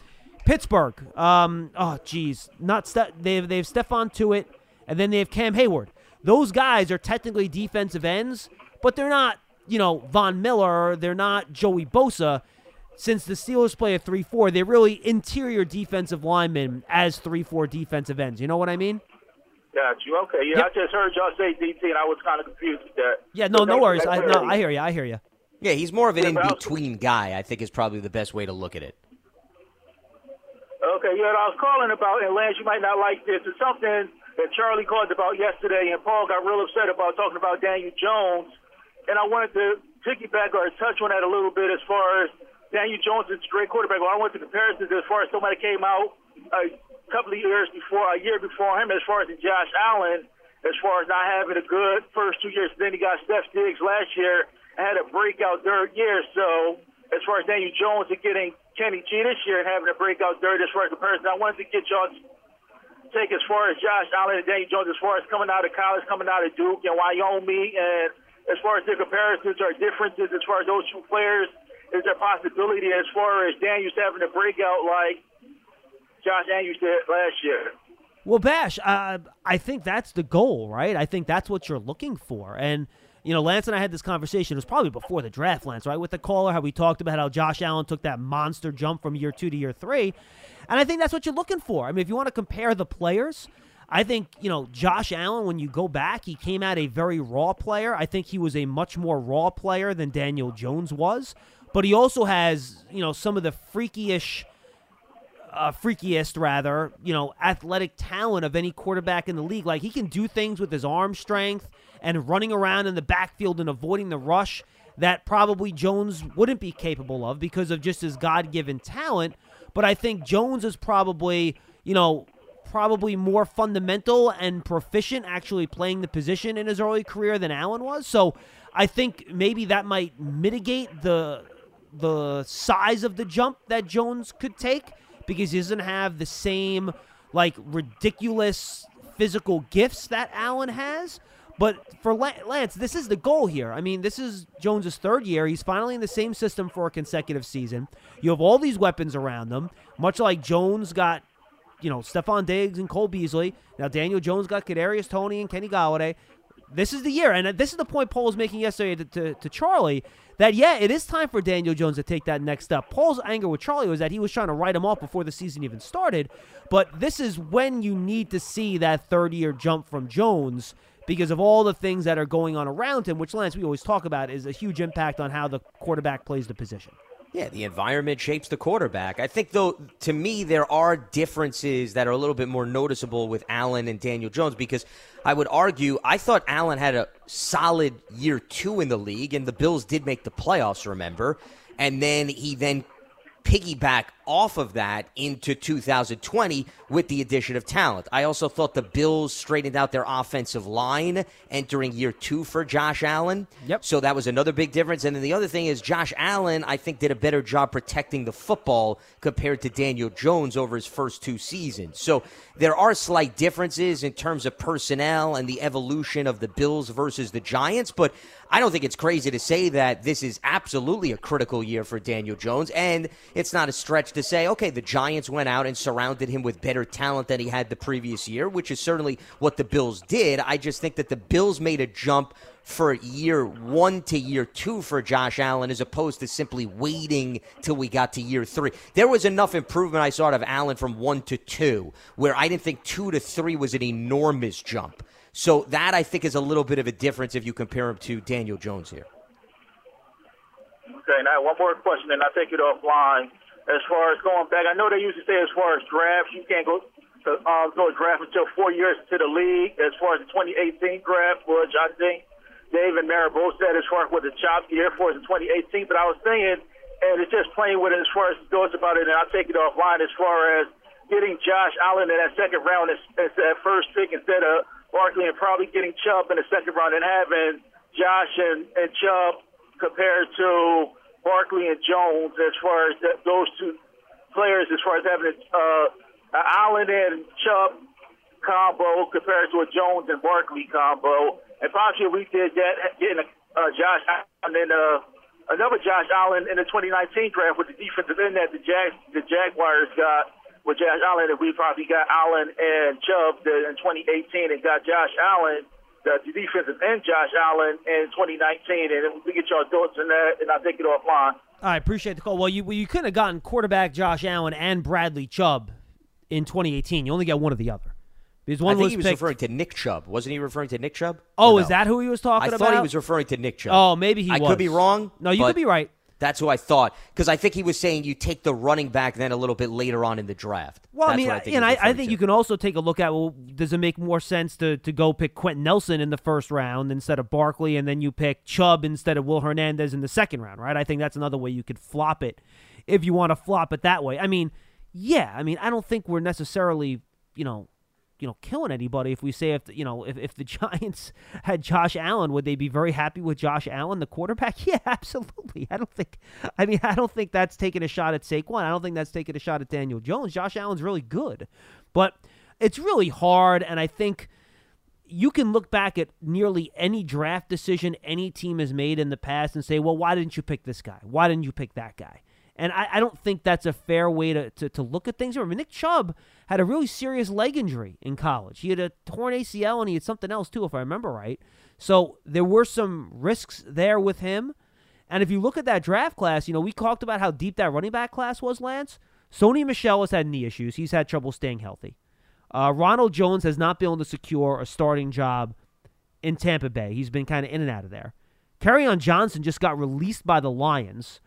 Pittsburgh. Um, oh, geez, not Ste- they have, they have Stephon Tuitt, and then they have Cam Hayward. Those guys are technically defensive ends, but they're not, you know, Von Miller. They're not Joey Bosa. Since the Steelers play a 3 4, they're really interior defensive linemen as 3 4 defensive ends. You know what I mean? Got you. Okay. Yeah, Yep. I just heard y'all say DT, and I was kind of confused with that. Yeah, no, So no thanks worries. I, no. I hear you. I hear you. Yeah, he's more of an Yeah, in but I was- between guy. I think is probably the best way to look at it. Okay, yeah, I was calling about, and Lance, you might not like this. It's something that Charlie called about yesterday, and Paul got real upset about talking about Daniel Jones. And I wanted to piggyback or touch on that a little bit as far as Daniel Jones is a great quarterback. Well, I went to comparisons as far as somebody came out a couple of years before, a year before him, as far as Josh Allen, as far as not having a good first two years. Then he got Steph Diggs last year and had a breakout third year. So as far as Daniel Jones and getting Kenny G this year and having a breakout third, as far as I wanted to get y'all take as far as Josh Allen and Daniel Jones, as far as coming out of college, coming out of Duke and Wyoming, and as far as their comparisons or differences as far as those two players, is there possibility as far as Daniels having a breakout like Josh Daniels did last year? Well, Bash, uh, I think that's the goal, right? I think that's what you're looking for. And, you know, Lance and I had this conversation. It was probably before the draft, Lance, right? With the caller, how we talked about how Josh Allen took that monster jump from year two to year three. And I think that's what you're looking for. I mean, if you want to compare the players, I think, you know, Josh Allen, when you go back, he came out a very raw player. I think he was a much more raw player than Daniel Jones was. But he also has, you know, some of the freakyish uh, freakiest rather, you know, athletic talent of any quarterback in the league. Like he can do things with his arm strength and running around in the backfield and avoiding the rush that probably Jones wouldn't be capable of because of just his God-given talent. But I think Jones is probably, you know, probably more fundamental and proficient actually playing the position in his early career than Allen was. So I think maybe that might mitigate the the size of the jump that Jones could take because he doesn't have the same like ridiculous physical gifts that Allen has. But for Lance, this is the goal here. I mean, this is Jones's third year. He's finally in the same system for a consecutive season. You have all these weapons around them, much like Jones got, you know, Stefon Diggs and Cole Beasley. Now Daniel Jones got Kadarius Toney and Kenny Golladay. This is the year, and this is the point Paul was making yesterday to, to, to Charlie that yeah, it is time for Daniel Jones to take that next step. Paul's anger with Charlie was that he was trying to write him off before the season even started, but this is when you need to see that third year jump from Jones because of all the things that are going on around him, which Lance we always talk about is a huge impact on how the quarterback plays the position. Yeah, the environment shapes the quarterback. I think, though, to me, there are differences that are a little bit more noticeable with Allen and Daniel Jones because I would argue I thought Allen had a solid year two in the league, and the Bills did make the playoffs, remember? And then he then piggyback off of that into 2020 with the addition of talent. I also thought the Bills straightened out their offensive line entering year two for Josh Allen. Yep. So that was another big difference. And then the other thing is Josh Allen, I think, did a better job protecting the football compared to Daniel Jones over his first two seasons. So there are slight differences in terms of personnel and the evolution of the Bills versus the Giants, but I don't think it's crazy to say that this is absolutely a critical year for Daniel Jones, and it's not a stretch to to say, okay, the Giants went out and surrounded him with better talent than he had the previous year, which is certainly what the Bills did. I just think that the Bills made a jump for year one to year two for Josh Allen as opposed to simply waiting till we got to year three. There was enough improvement I saw out of Allen from one to two, where I didn't think two to three was an enormous jump. So that I think is a little bit of a difference if you compare him to Daniel Jones here. Okay, now one more question, and I take it offline. As far as going back, I know they used to say as far as drafts, you can't go to um, go draft until four years to the league. As far as the 2018 draft, which I think Dave and Mara both said as far as with the chop year for in 2018, but I was thinking, and it's just playing with it as far as thoughts about it, and I'll take it offline as far as getting Josh Allen in that second round as, as that first pick instead of Barkley and probably getting Chubb in the second round and having Josh and, and Chubb compared to Barkley and Jones as far as that, those two players, as far as having uh, an Allen and Chubb combo compared to a Jones and Barkley combo. And possibly we did that, getting a, uh, Josh Allen and uh, another Josh Allen in the 2019 draft with the defensive end that the Jag the Jaguars got with Josh Allen, and we probably got Allen and Chubb in 2018 and got Josh Allen the, the defensive end Josh Allen in 2019, and we get your thoughts on that, and I'll take it offline. I appreciate the call. Well, you you could have gotten quarterback Josh Allen and Bradley Chubb in 2018. You only got one or the other. Because one I think was he was picked- referring to Nick Chubb. Wasn't he referring to Nick Chubb? Oh, Or is that who he was talking I about? thought he was referring to Nick Chubb. Oh, maybe he I was. could be wrong. No, you could be right. That's who I thought because I think he was saying you take the running back then a little bit later on in the draft. Well, That's I mean, what I think and I, I think to. you can also take a look at well, does it make more sense to, to go pick Quenton Nelson in the first round instead of Barkley, and then you pick Chubb instead of Will Hernandez in the second round, right? I think that's another way you could flop it if you want to flop it that way. I mean, yeah, I mean, I don't think we're necessarily, you know, you know, killing anybody if we say if you know if, if the (laughs) Giants had Josh Allen, would they be very happy with Josh Allen, the quarterback? (laughs) Yeah, absolutely. I don't think. I mean, I don't think that's taking a shot at Saquon. I don't think that's taking a shot at Daniel Jones. Josh Allen's really good, but it's really hard, and I think you can look back at nearly any draft decision any team has made in the past and say, well, why didn't you pick this guy? Why didn't you pick that guy? And I, I don't think that's a fair way to, to, to look at things. Remember, Nick Chubb had a really serious leg injury in college. He had a torn ACL and he had something else too, if I remember right. So there were some risks there with him. And if you look at that draft class, you know, we talked about how deep that running back class was, Lance. Sony Michel has had knee issues. He's had trouble staying healthy. Uh, Ronald Jones has not been able to secure a starting job in Tampa Bay. He's been kind of in and out of there. on Johnson just got released by the Lions.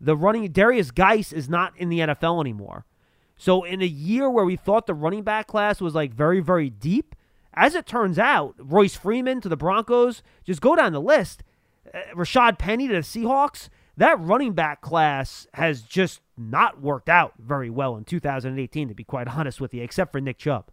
The running Derrius Guice is not in the NFL anymore. So in a year where we thought the running back class was like very very deep, as it turns out, Royce Freeman to the Broncos, just go down the list. Uh, Rashaad Penny to the Seahawks. That running back class has just not worked out very well in 2018, to be quite honest with you, except for Nick Chubb.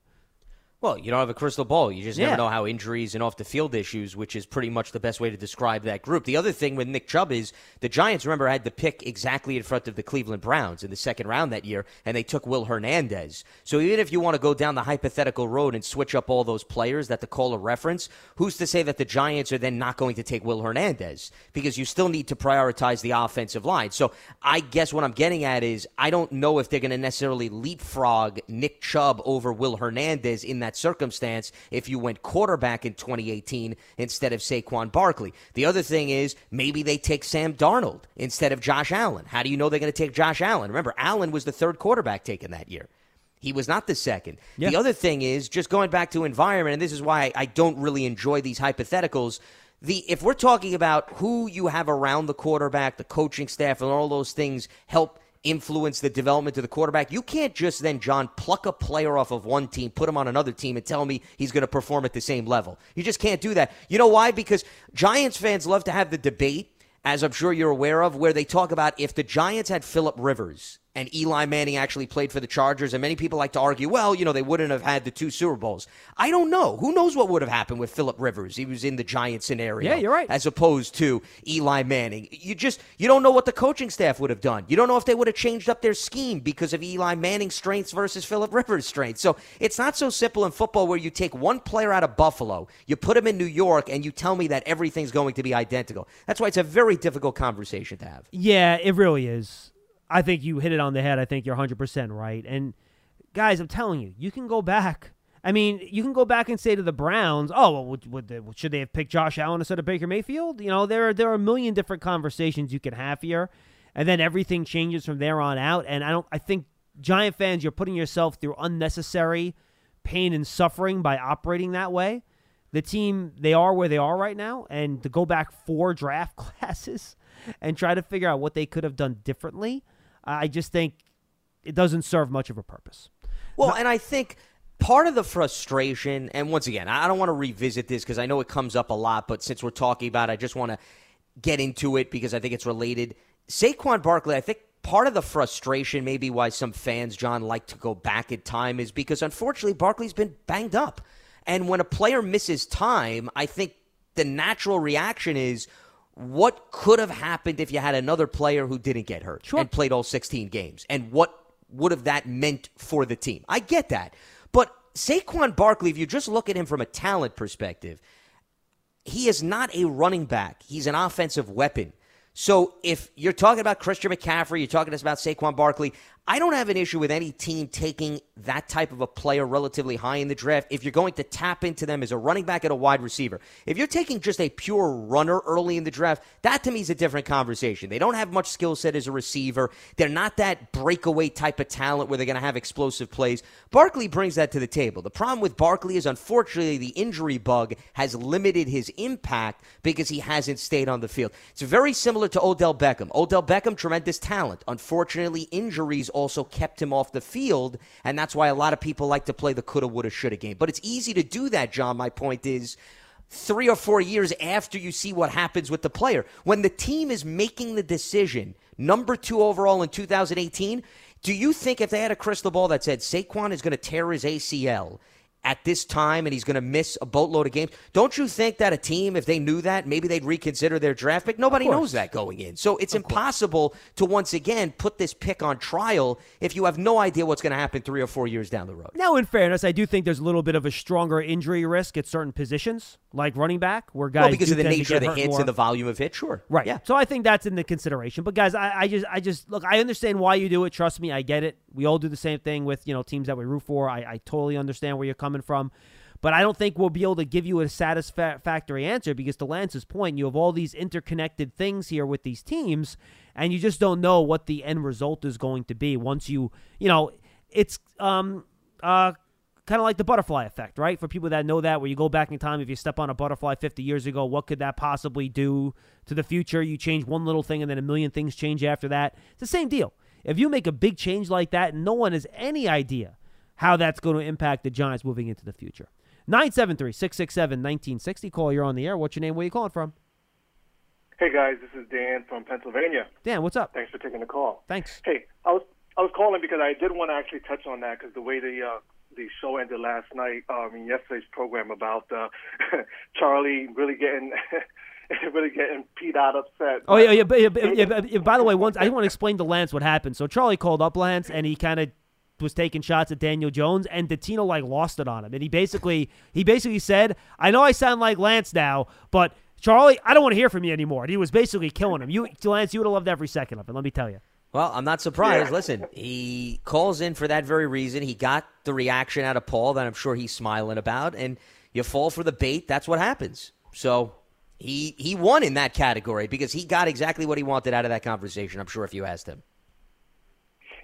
Well, you don't have a crystal ball. You just Yeah. never know how injuries and off the field issues, which is pretty much the best way to describe that group. The other thing with Nick Chubb is the Giants, remember, had the pick exactly in front of the Cleveland Browns in the second round that year, and they took Will Hernandez. So even if you want to go down the hypothetical road and switch up all those players that the caller reference, who's to say that the Giants are then not going to take Will Hernandez? Because you still need to prioritize the offensive line. So I guess what I'm getting at is I don't know if they're going to necessarily leapfrog Nick Chubb over Will Hernandez in that circumstance if you went quarterback in 2018 instead of Saquon Barkley. The other thing is maybe they take Sam Darnold instead of Josh Allen. How do you know they're going to take Josh Allen? Remember, Allen was the third quarterback taken that year. He was not the second. Yeah. The other thing is just going back to environment, and this is why I don't really enjoy these hypotheticals. The if we're talking about who you have around the quarterback, the coaching staff, and all those things help influence the development of the quarterback, you can't just then, John, pluck a player off of one team, put him on another team, and tell me he's going to perform at the same level. You just can't do that. You know why? Because Giants fans love to have the debate, as I'm sure you're aware of, where they talk about if the Giants had Philip Rivers and Eli Manning actually played for the Chargers, and many people like to argue, well, you know, they wouldn't have had the two Super Bowls. I don't know. Who knows what would have happened with Philip Rivers? He was in the Giant scenario. Yeah, you're right. As opposed to Eli Manning. You just you don't know what the coaching staff would have done. You don't know if they would have changed up their scheme because of Eli Manning's strengths versus Philip Rivers' strengths. So it's not so simple in football where you take one player out of Buffalo, you put him in New York, and you tell me that everything's going to be identical. That's why it's a very difficult conversation to have. Yeah, it really is. I think you hit it on the head. I think you're 100% right. And guys, I'm telling you, you can go back. I mean, you can go back and say to the Browns, "Oh, well, would, would they, should they have picked Josh Allen instead of Baker Mayfield?" You know, there are, there are a million different conversations you can have here, and then everything changes from there on out. And I don't. I think Giant fans, you're putting yourself through unnecessary pain and suffering by operating that way. The team, they are where they are right now, and to go back four draft (laughs) classes and try to figure out what they could have done differently, I just think it doesn't serve much of a purpose. Well, and I think part of the frustration, and once again, I don't want to revisit this because I know it comes up a lot, but since we're talking about it, I just want to get into it because I think it's related. Saquon Barkley, I think part of the frustration, maybe why some fans, John, like to go back in time, is because unfortunately Barkley's been banged up. And when a player misses time, I think the natural reaction is what could have happened if you had another player who didn't get hurt Sure. and played all 16 games? And what would have that meant for the team? I get that. But Saquon Barkley, if you just look at him from a talent perspective, he is not a running back. He's an offensive weapon. So if you're talking about Christian McCaffrey, you're talking to us about Saquon Barkley, I don't have an issue with any team taking that type of a player relatively high in the draft if you're going to tap into them as a running back and a wide receiver. If you're taking just a pure runner early in the draft, that to me is a different conversation. They don't have much skill set as a receiver. They're not that breakaway type of talent where they're going to have explosive plays. Barkley brings that to the table. The problem with Barkley is unfortunately the injury bug has limited his impact because he hasn't stayed on the field. It's very similar to Odell Beckham. Odell Beckham, tremendous talent. Unfortunately, injuries also kept him off the field, and that's why a lot of people like to play the coulda, woulda, shoulda game. But it's easy to do that, John. My point is three or four years after you see what happens with the player. When the team is making the decision, number two overall in 2018, do you think if they had a crystal ball that said Saquon is going to tear his ACL at this time and he's going to miss a boatload of games, don't you think that a team, if they knew that, maybe they'd reconsider their draft pick? Nobody knows that going in. So it's impossible to once again put this pick on trial if you have no idea what's going to happen three or four years down the road. Now, in fairness, I do think there's a little bit of a stronger injury risk at certain positions, like running back, where guys Well, because of the nature of the hits more. and the volume of hits, sure. Right. Yeah. So I think that's in the consideration. But guys, I, I just I just look, I understand why you do it. Trust me, I get it. We all do the same thing with, you know, teams that we root for. I, I totally understand where you're coming from. But I don't think we'll be able to give you a satisfactory answer because to Lance's point, you have all these interconnected things here with these teams, and you just don't know what the end result is going to be once you you know, it's um uh kind of like the butterfly effect, right? For people that know that, where you go back in time, if you step on a butterfly 50 years ago, what could that possibly do to the future? You change one little thing and then a million things change after that. It's the same deal. If you make a big change like that, no one has any idea how that's going to impact the Giants moving into the future. 973 667 1960. Call, you're on the air. What's your name? Where are you calling from? Hey guys, this is Dan from Pennsylvania. Dan, what's up? Thanks for taking the call. Thanks. Hey, I was I was calling because I did want to actually touch on that because the way the uh, the show ended last night, um, in yesterday's program about uh, (laughs) Charlie really getting (laughs) really getting peed out upset. Oh yeah, yeah, but, yeah, but- yeah, but- By the way, once I want to explain to Lance what happened. So Charlie called up Lance, and he kind of was taking shots at Daniel Jones, and Dottino like lost it on him, and he basically he basically said, "I know I sound like Lance now, but Charlie, I don't want to hear from you anymore." And he was basically killing him. You, Lance, you would have loved every second of it. Let me tell you. Well, I'm not surprised. Yeah. Listen, he calls in for that very reason. He got the reaction out of Paul that I'm sure he's smiling about, and you fall for the bait. That's what happens. So he he won in that category because he got exactly what he wanted out of that conversation. I'm sure if you asked him.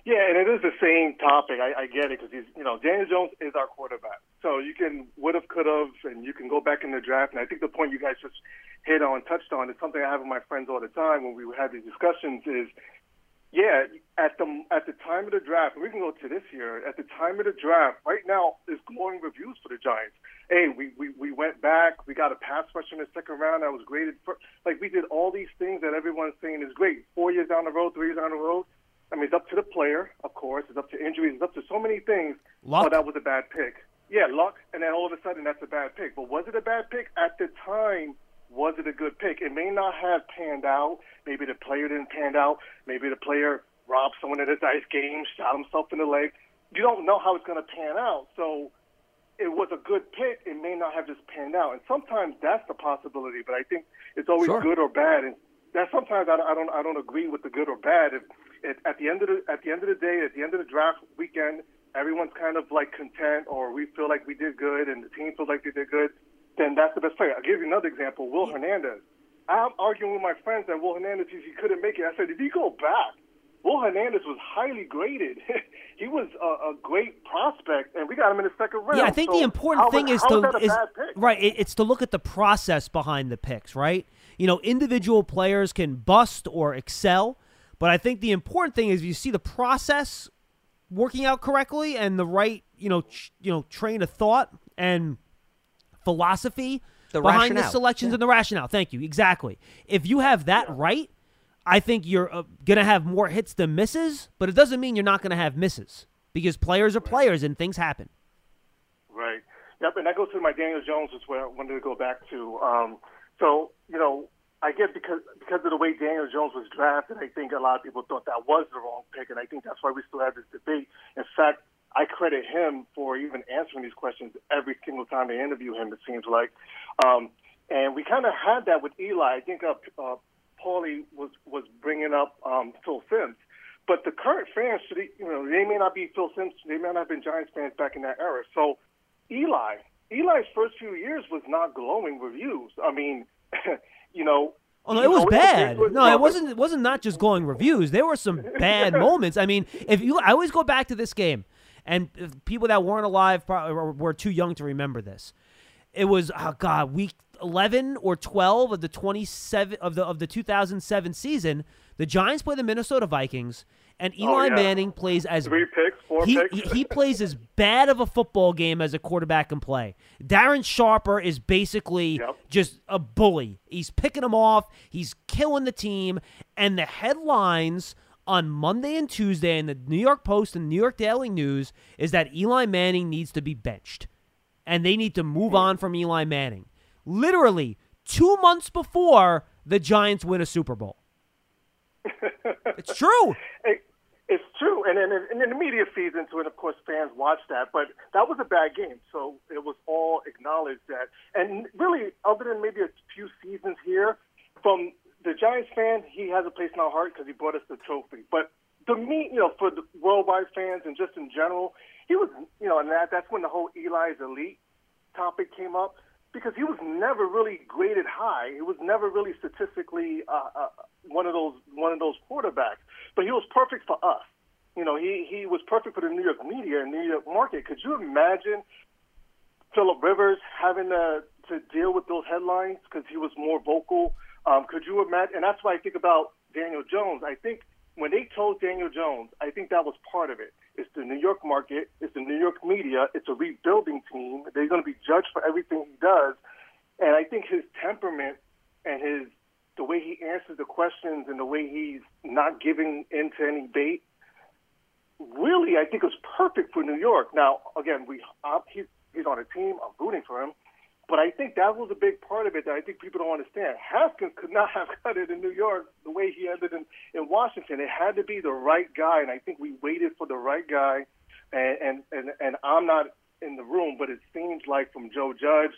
Yeah, and it is the same topic. I, I get it because he's, you know, Daniel Jones is our quarterback. So you can would have, could have, and you can go back in the draft. And I think the point you guys just hit on, touched on, is something I have with my friends all the time when we have these discussions. Is yeah, at the at the time of the draft, we can go to this year. At the time of the draft, right now is glowing reviews for the Giants. Hey, we, we, we went back. We got a pass rush in the second round that was graded. For, like we did all these things that everyone's saying is great. Four years down the road, three years down the road. I mean, it's up to the player, of course. It's up to injuries. It's up to so many things. Luck. Oh, that was a bad pick. Yeah, luck, and then all of a sudden that's a bad pick. But was it a bad pick at the time? Was it a good pick? It may not have panned out. Maybe the player didn't pan out. Maybe the player robbed someone at a dice game, shot himself in the leg. You don't know how it's going to pan out. So it was a good pick. It may not have just panned out. And sometimes that's the possibility. But I think it's always Sure. good or bad. And that sometimes I, don't- I don't I don't agree with the good or bad. If at, at the end of the at the end of the day, at the end of the draft weekend, everyone's kind of like content, or we feel like we did good, and the team feels like they did good. Then that's the best player. I'll give you another example. Will Hernandez. I'm arguing with my friends that Will Hernandez he couldn't make it. I said, if you go back, Will Hernandez was highly graded. (laughs) he was a, a, great prospect, and we got him in the second round. Yeah, I think so the important how, thing how is to is right. It, it's to look at the process behind the picks, right? You know, individual players can bust or excel, but I think the important thing is you see the process working out correctly and the right, you know, ch- you know, train of thought and philosophy The behind the rationale. selections and the rationale. Thank you. Exactly. If you have that right, I think you're uh, going to have more hits than misses, but it doesn't mean you're not going to have misses because players are players and things happen. Right. Yep, and that goes to my Daniel Jones, is where I wanted to go back to. Um, so, you know, I guess because because of the way Daniel Jones was drafted, I think a lot of people thought that was the wrong pick, and I think that's why we still have this debate. In fact, I credit him for even answering these questions every single time they interview him. It seems like, um, and we kind of had that with Eli. I think uh, uh, Paulie was was bringing up um, Phil Simms, but the current fans, should you know, they may not be Phil Simms. They may not have been Giants fans back in that era. So, Eli, Eli's first few years was not glowing reviews. I mean, (laughs) you know. Oh no, it was bad. No, it wasn't. It wasn't not just going reviews. There were some bad (laughs) moments. I mean, if you, I always go back to this game, and people that weren't alive were- too young to remember this. It was oh god, week eleven or twelve of the twenty seven of the of the two thousand seven season. The Giants play the Minnesota Vikings, and oh, Eli Oh, yeah. Manning plays as Three picks, four he, picks. he he plays as bad of a football game as a quarterback can play. Darren Sharper is basically Yep. just a bully. He's picking them off. He's killing the team. And the headlines on Monday and Tuesday in the New York Post and New York Daily News is that Eli Manning needs to be benched. And they need to move on from Eli Manning. Literally two months before the Giants win a Super Bowl. (laughs) it's true. It, it's true, and then and then the media feeds into it. Of course, fans watch that, but that was a bad game, so it was all acknowledged that. And really, other than maybe a few seasons here, from the Giants fan, he has a place in our heart because he brought us the trophy. But the me, you know, for the worldwide fans and just in general, he was, you know, and that that's when the whole Eli's elite topic came up because he was never really graded high. He was never really statistically uh, uh, one of those one of those quarterbacks. But he was perfect for us. You know, he he was perfect for the New York media and New York market. Could you imagine Philip Rivers having to to deal with those headlines because he was more vocal? Um, could you imagine? And that's why I think about Daniel Jones. I think when they told Daniel Jones, I think that was part of it. It's the New York market, it's the New York media, it's a rebuilding team. They're going to be judged for everything he does. And I think his temperament and his the way he answers the questions and the way he's not giving into any bait, really, I think was perfect for New York. Now, again, we uh, he's he's on a team. I'm rooting for him. But I think that was a big part of it that I think people don't understand. Haskins could not (laughs) have cut it in New York the way he ended in, in Washington. It had to be the right guy, and I think we waited for the right guy. And, and, and, and I'm not in the room, but it seems like from Joe Judge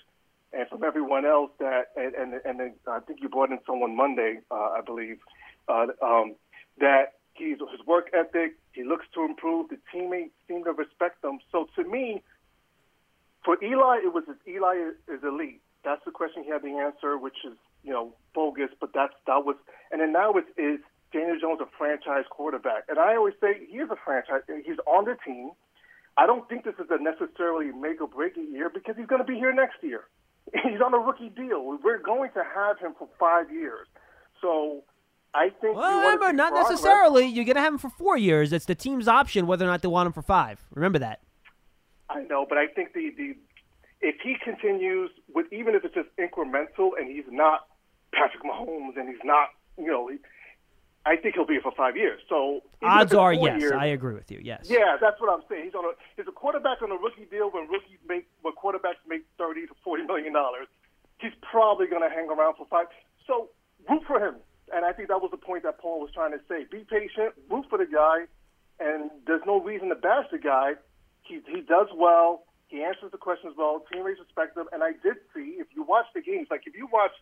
and from everyone else that, and, and, and then I think you brought in someone Monday, uh, I believe, uh, um, that he's his work ethic, he looks to improve. The teammates seem to respect him. So to me, for Eli, it was Eli is elite. That's the question he had the answer, which is you know bogus, but that's that was. And then now it's is Daniel Jones a franchise quarterback? And I always say he is a franchise. He's on the team. I don't think this is a necessarily make or break year because he's going to be here next year. (laughs) He's on a rookie deal. We're going to have him for five years. So I think. Well, remember, not progress. necessarily. You're going to have him for four years. It's the team's option whether or not they want him for five. Remember that. I know, but I think the the if he continues with even if it's just incremental and he's not Patrick Mahomes and he's not you know, he, I think he'll be here for five years. So Odds are yes. years- I agree with you. Yes. Yeah, that's what I'm saying. He's on a he's a quarterback on a rookie deal when rookies make when quarterbacks make thirty to forty million dollars. He's probably going to hang around for five. So root for him, and I think that was the point that Paul was trying to say. Be patient, root for the guy, and there's no reason to bash the guy. He he does well. He answers the questions well. Teammates respect him, and I did see if you watch the games, like if you watch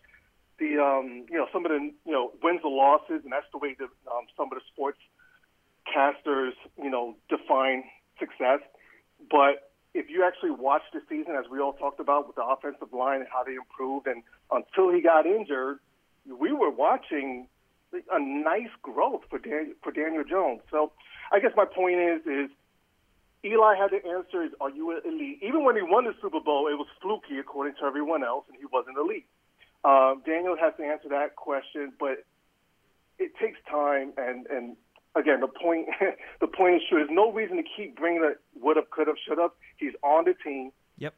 the um, you know some of the you know wins or losses, and that's the way that um, some of the sports casters, you know, define success. But if you actually watch the season, as we all talked about with the offensive line and how they improved, and until he got injured, we were watching a nice growth for Dan, for Daniel Jones. So I guess my point is is Eli had to answer is are you elite? Even when he won the Super Bowl, it was fluky according to everyone else, and he wasn't elite. Uh, Daniel has to answer that question, but it takes time. And and again, the point (laughs) the point is true. There's no reason to keep bringing it would have, could have, should have. He's on the team. Yep.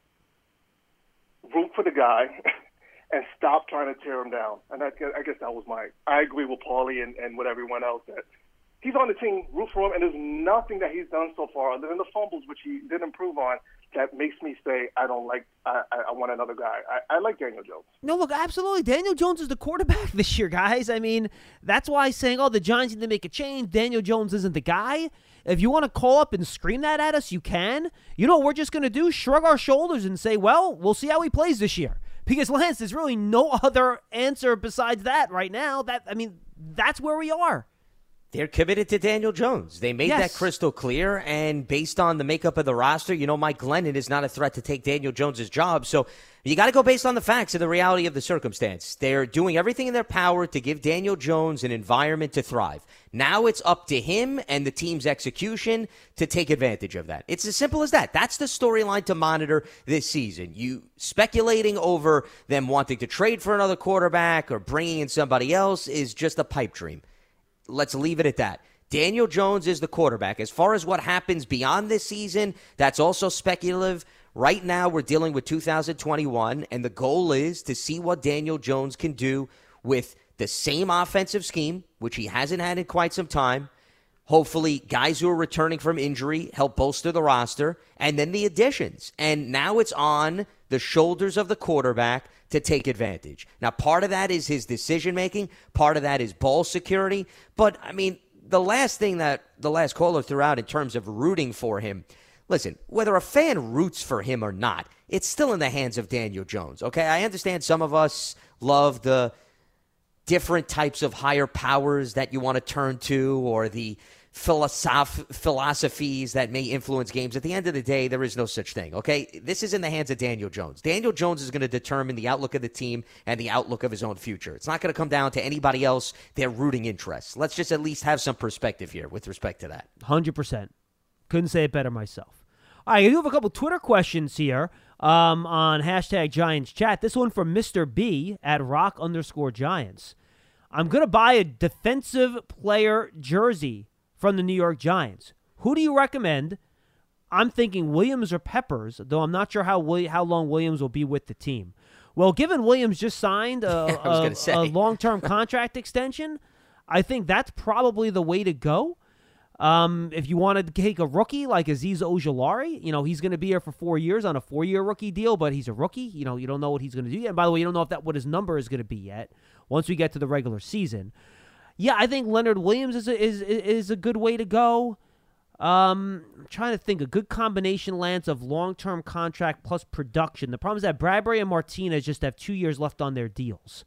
Root for the guy. (laughs) and stop trying to tear him down. And I, I guess that was my. I agree with Paulie and, and with everyone else that he's on the team, root for him, and there's nothing that he's done so far other than the fumbles, which he did improve on, that makes me say I don't like. I, I want another guy. I, I like Daniel Jones. No, look, absolutely. Daniel Jones is the quarterback (laughs) this year, guys. I mean, that's why saying, "Oh, the Giants need to make a change." Daniel Jones isn't the guy. If you want to call up and scream that at us, you can. You know we're just going to do? Shrug our shoulders and say, "Well, we'll see how he plays this year." Because Lance, there's really no (laughs) other answer besides that right now. That I mean, that's where we are. They're committed to Daniel Jones. They made Yes. that crystal clear, and based on the makeup of the roster, you know, Mike Glennon is not a threat to take Daniel Jones's job. So you got to go based on the facts and the reality of the circumstance. They're doing everything in their power to give Daniel Jones an environment to thrive. Now it's up to him and the team's execution to take advantage of that. It's as simple as that. That's the storyline to monitor this season. You speculating over them wanting to trade for another quarterback or bringing in somebody else is just a pipe dream let's leave it at that. Daniel Jones is the quarterback. As far as what happens beyond this season, that's also speculative. Right now, we're dealing with 2021, and the goal is to see what Daniel Jones can do with the same offensive scheme, which he hasn't had in quite some time. Hopefully, guys who are returning from injury help bolster the roster, and then the additions. And now it's on the shoulders of the quarterback to take advantage. Now, part of that is his decision making, part of that is ball security. But, I mean, the last thing that the last caller threw out in terms of rooting for him listen, whether a fan roots for him or not, it's still in the hands of Daniel Jones, okay? I understand some of us love the different types of higher powers that you want to turn to or the philosoph- philosophies that may influence games. At the end of the day, there is no such thing, okay? This is in the hands of Daniel Jones. Daniel Jones is going to determine the outlook of the team and the outlook of his own future. It's not going to come down to anybody else, their rooting interests. Let's just at least have some perspective here with respect to that. Hundred percent. Couldn't say it better myself. All right, I do have a couple Twitter questions here um, on hashtag Giants chat. This one from Mr. B at Rock underscore Giants. I'm gonna buy a defensive player jersey from the New York Giants. Who do you recommend? I'm thinking Williams or Peppers, though I'm not sure how how long Williams will be with the team. Well, given Williams just signed a, (laughs) was a- a long-term contract extension, I think that's probably the way to go. Um, if you want to take a rookie like Azeez Ojulari, you know, he's going to be here for four years on a four year rookie deal, but he's a rookie. You know, you don't know what he's going to do yet. And by the way, you don't know if that what his number is going to be yet once we get to the regular season. Yeah, I think Leonard Williams is a, is is a good way to go. Um, I'm trying to think a good combination, Lance, of long term contract plus production. The problem is that Bradbury and Martinez just have two years left on their deals.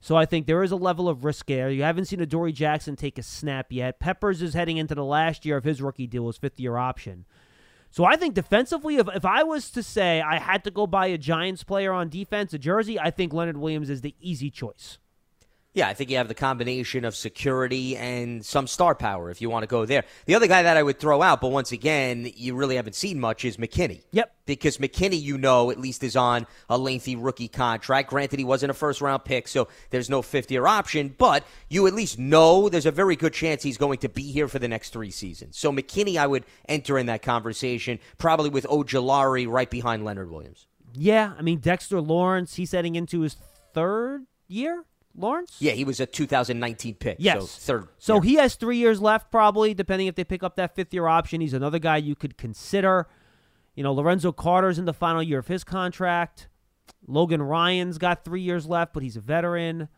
So I think there is a level of risk there. You haven't seen Adoree' Jackson take a snap yet. Peppers is heading into the last year of his rookie deal, his fifth year option. So I think defensively, if, if I was to say I had to go buy a Giants player on defense, a jersey, I think Leonard Williams is the easy choice. Yeah, I think you have the combination of security and some star power if you want to go there. The other guy that I would throw out, but once again, you really haven't seen much, is McKinney. Yep. Because McKinney, you know, at least is on a lengthy rookie contract. Granted, he wasn't a first round pick, so there's no fifth year option, but you at least know there's a very good chance he's going to be here for the next three seasons. So McKinney, I would enter in that conversation, probably with Ojulari right behind Leonard Williams. Yeah, I mean Dexter Lawrence, he's heading into his third year. Lawrence. Yeah, he was a 2019 pick. Yes. So third. So year. he has three years left, probably, depending if they pick up that fifth year option. He's another guy you could consider. You know, Lorenzo Carter's in the final year of his contract. Logan Ryan's got three years left, but he's a veteran.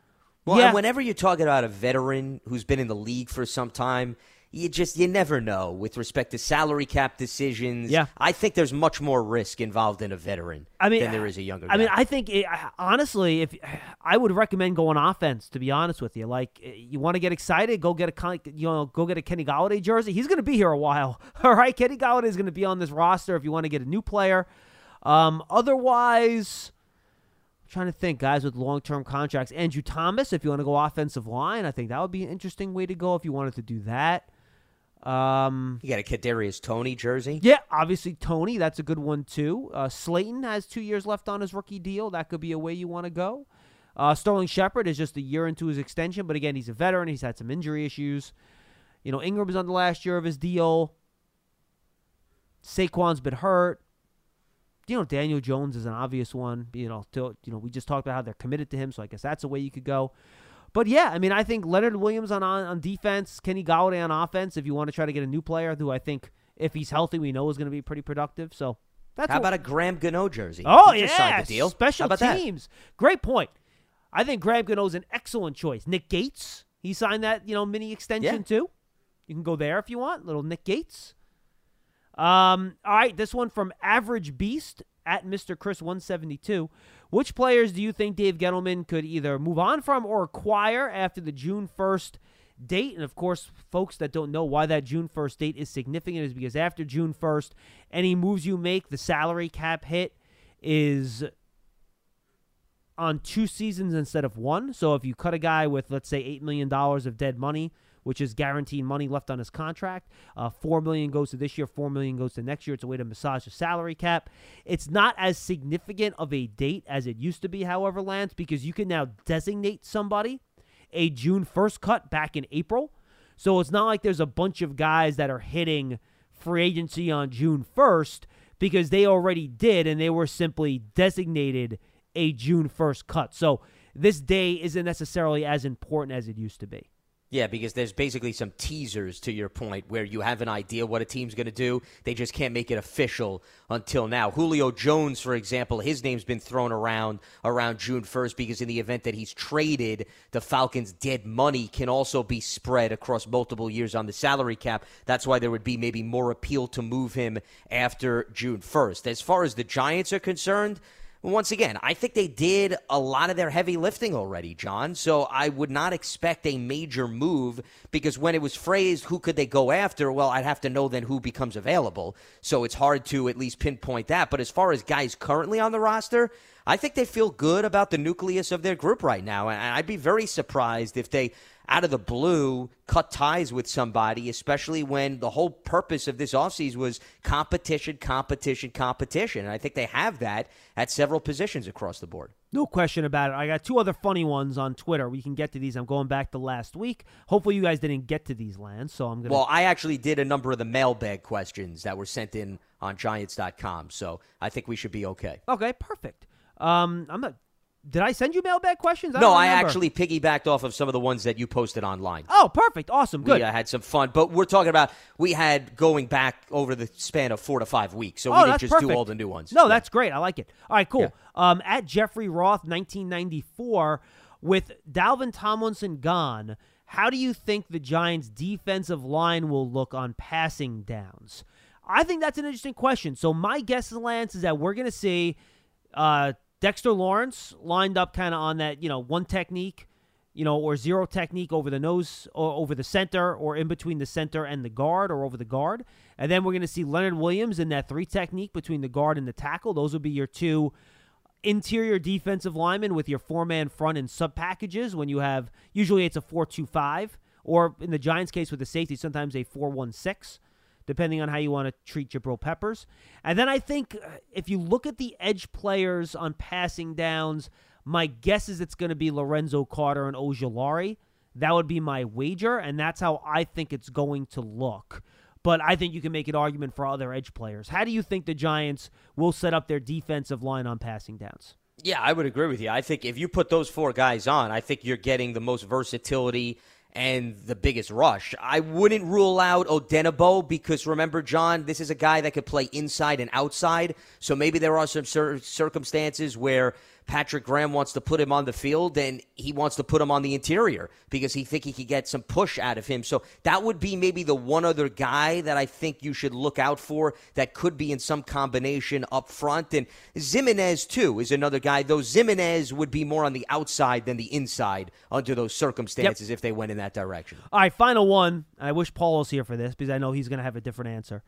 Well, yeah, whenever you're talking about a veteran who's been in the league for some time, you just you never know with respect to salary cap decisions. Yeah. I think there's much more risk involved in a veteran I mean, than there is a younger. I mean. I think it, honestly, if I would recommend going offense, to be honest with you, like you want to get excited, go get a you know go get a Kenny Golladay jersey. He's going to be here a while. (laughs) All right, Kenny Golladay is going to be on this roster if you want to get a new player. Um, otherwise. I'm trying to think, guys with long term contracts. Andrew Thomas, if you want to go offensive line, I think that would be an interesting way to go if you wanted to do that. Um, you got a Kadarius Toney jersey. yeah, obviously Toney, that's a good one too. Uh, Slayton has two years left on his rookie deal. That could be a way you want to go. Uh, Sterling Shepard is just a year into his extension, but again, he's a veteran. He's had some injury issues. You know, Ingram's on the last year of his deal. Saquon's been hurt. You know, Daniel Jones is an obvious one. You know, to, you know, we just talked about how they're committed to him, so I guess that's a way you could go. But yeah, I mean, I think Leonard Williams on on, on defense, Kenny Golladay on offense. If you want to try to get a new player, who I think if he's healthy, we know is going to be pretty productive. So that's How what- about a Graham Gano jersey? Oh He yeah, the deal. special about that? teams. Great point. I think Graham Gano's an excellent choice. Nick Gates, he signed that you know mini extension Yeah. too. You can go there if you want. Little Nick Gates. Um, all right, this one from Average Beast at Mr. Chris 172. Which players do you think Dave Gettleman could either move on from or acquire after the June 1st date? And of course, folks that don't know why that June 1st date is significant is because after June 1st, any moves you make, the salary cap hit is on two seasons instead of one. So if you cut a guy with, let's say, $8 million of dead money, which is guaranteed money left on his contract. Uh, Four million goes to this year. Four million goes to next year. It's a way to massage the salary cap. It's not as significant of a date as it used to be, however, Lance, because you can now designate somebody a June first cut back in April. So it's not like there's a bunch of guys that are hitting free agency on June first because they already did, and they were simply designated a June first cut. So this day isn't necessarily as important as it used to be. Yeah, because there's basically some teasers to your point where you have an idea what a team's going to do. They just can't make it official until now. Julio Jones, for example, his name's been thrown around around June 1st because in the event that he's traded, the Falcons' dead money can also be spread across multiple years on the salary cap. That's why there would be maybe more appeal to move him after June 1st. As far as the Giants are concerned, once again, I think they did a lot of their heavy lifting already, John. So I would not expect a major move because when it was phrased, who could they go after? Well, I'd have to know then who becomes available. So it's hard to at least pinpoint that. But as far as guys currently on the roster, I think they feel good about the nucleus of their group right now. And I'd be very surprised if they out of the blue cut ties with somebody, especially when the whole purpose of this offseason was competition, competition, competition. And I think they have that at several positions across the board. No question about it. I got two other funny ones on Twitter. We can get to these. I'm going back to last week. Hopefully, you guys didn't get to these, Lance. So I'm gonna. Well, I actually did a number of the mailbag questions that were sent in on Giants.com, so I think we should be okay. okay, perfect. Um, I'm not. Did I send you mailbag questions? I no, I actually piggybacked off of some of the ones that you posted online. Oh, perfect. Awesome. Good. We uh, had some fun, but we're talking about we had going back over the span of four to five weeks, so oh, we didn't just perfect. do all the new ones. No, Yeah. that's great. I like it. All right, cool. Yeah. Um, at Jeffrey Roth, 1994, with Dalvin Tomlinson gone, how do you think the Giants' defensive line will look on passing downs? I think that's an interesting question. So my guess, Lance, is that we're going to see uh, Dexter Lawrence lined up kind of on that, you know, one technique, you know, or zero technique over the nose or over the center or in between the center and the guard or over the guard. And then we're going to see Leonard Williams in that three technique between the guard and the tackle. Those will be your two interior defensive linemen with your four man front and sub packages when you have usually it's a 4-2-5 or in the Giants case with the safety sometimes a 4-1-6 depending on how you want to treat Jabril Peppers. And then I think uh, if you look at the edge players on passing downs, my guess is it's going to be Lorenzo Carter and Ojulari. That would be my wager, and that's how I think it's going to look. But I think you can make an argument for other edge players. How do you think the Giants will set up their defensive line on passing downs? Yeah, I would agree with you. I think if you put those four guys on, I think you're getting the most versatility and the biggest rush. I wouldn't rule out Odenigbo because remember, John, this is a guy that could play inside and outside. So maybe there are some cir- circumstances where Patrick Graham wants to put him on the field, then he wants to put him on the interior because he think he could get some push out of him. So that would be maybe the one other guy that I think you should look out for that could be in some combination up front. And Ximines too is another guy. Though Ximines would be more on the outside than the inside under those circumstances if they went in that direction. All right, final one. I wish Paul was here for this because I know he's going to have a different answer.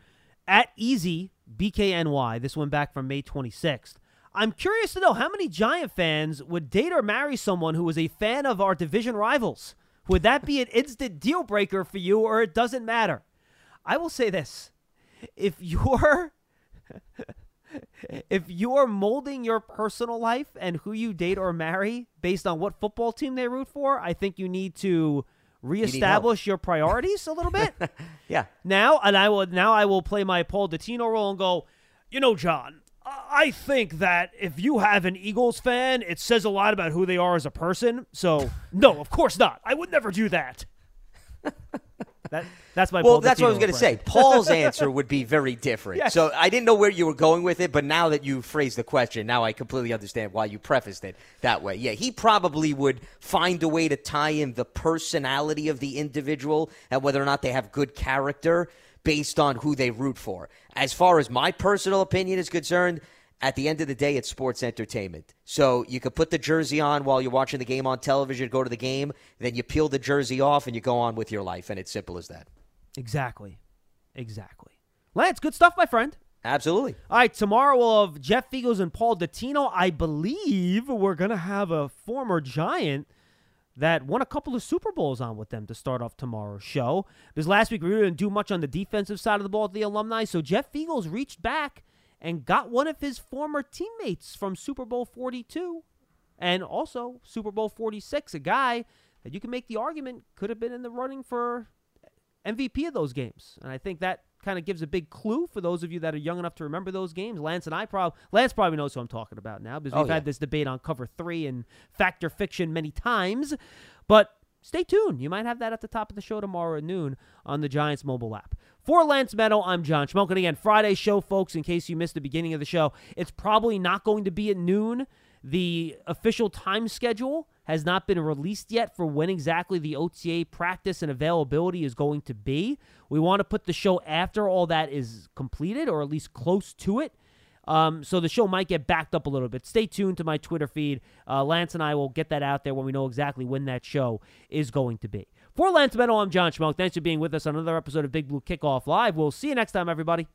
At Easy BKNY, this went back from May 26th. I'm curious to know how many Giant fans would date or marry someone who was a fan of our division rivals. Would that be an instant deal breaker for you, or it doesn't matter? I will say this: if (laughs) you're if you're molding your personal life and who you date or marry based on what football team they root for, I think you need to reestablish your priorities a little bit. (laughs) yeah. Now, and I will now I will play my Paul Dottino role and go, you know, John, I think that if you have an Eagles fan, it says a lot about who they are as a person. So, no, of course not. I would never do that. (laughs) that that's my well. That's what I was going to say. Paul's (laughs) answer would be very different. Yes. So I didn't know where you were going with it, but now that you phrased the question, now I completely understand why you prefaced it that way. Yeah, he probably would find a way to tie in the personality of the individual and whether or not they have good character based on who they root for. As far as my personal opinion is concerned, at the end of the day, it's sports entertainment. So you could put the jersey on while you're watching the game on television, go to the game, then you peel the jersey off and you go on with your life. And it's simple as that. Exactly. Exactly. Lance, good stuff, my friend. Absolutely. All right, tomorrow we'll have Jeff Feagles and Paul Dottino. I believe we're going to have a former Giant that won a couple of Super Bowls on with them to start off tomorrow's show. Because last week we didn't do much on the defensive side of the ball at the alumni, so Jeff Feagles reached back and got one of his former teammates from Super Bowl 42 and also Super Bowl 46, a guy that you can make the argument could have been in the running for MVP of those games. And I think that kind of gives a big clue for those of you that are young enough to remember those games. Lance and I probably Lance probably knows who I'm talking about now because Oh, we've yeah. had this debate on cover three and factor fiction many times. But stay tuned. You might have that at the top of the show tomorrow at noon on the Giants mobile app. For Lance Medow, I'm John Schmeelk. And again, Friday show, folks, in case you missed the beginning of the show, it's probably not going to be at noon. The official time schedule has not been released yet for when exactly the OTA practice and availability is going to be. We want to put the show after all that is completed, or at least close to it. Um, so the show might get backed up a little bit. Stay tuned to my Twitter feed. Uh, Lance and I will get that out there when we know exactly when that show is going to be. For Lance Medow, I'm John Schmeelk. Thanks for being with us on another episode of Big Blue Kickoff Live. We'll see you next time, everybody.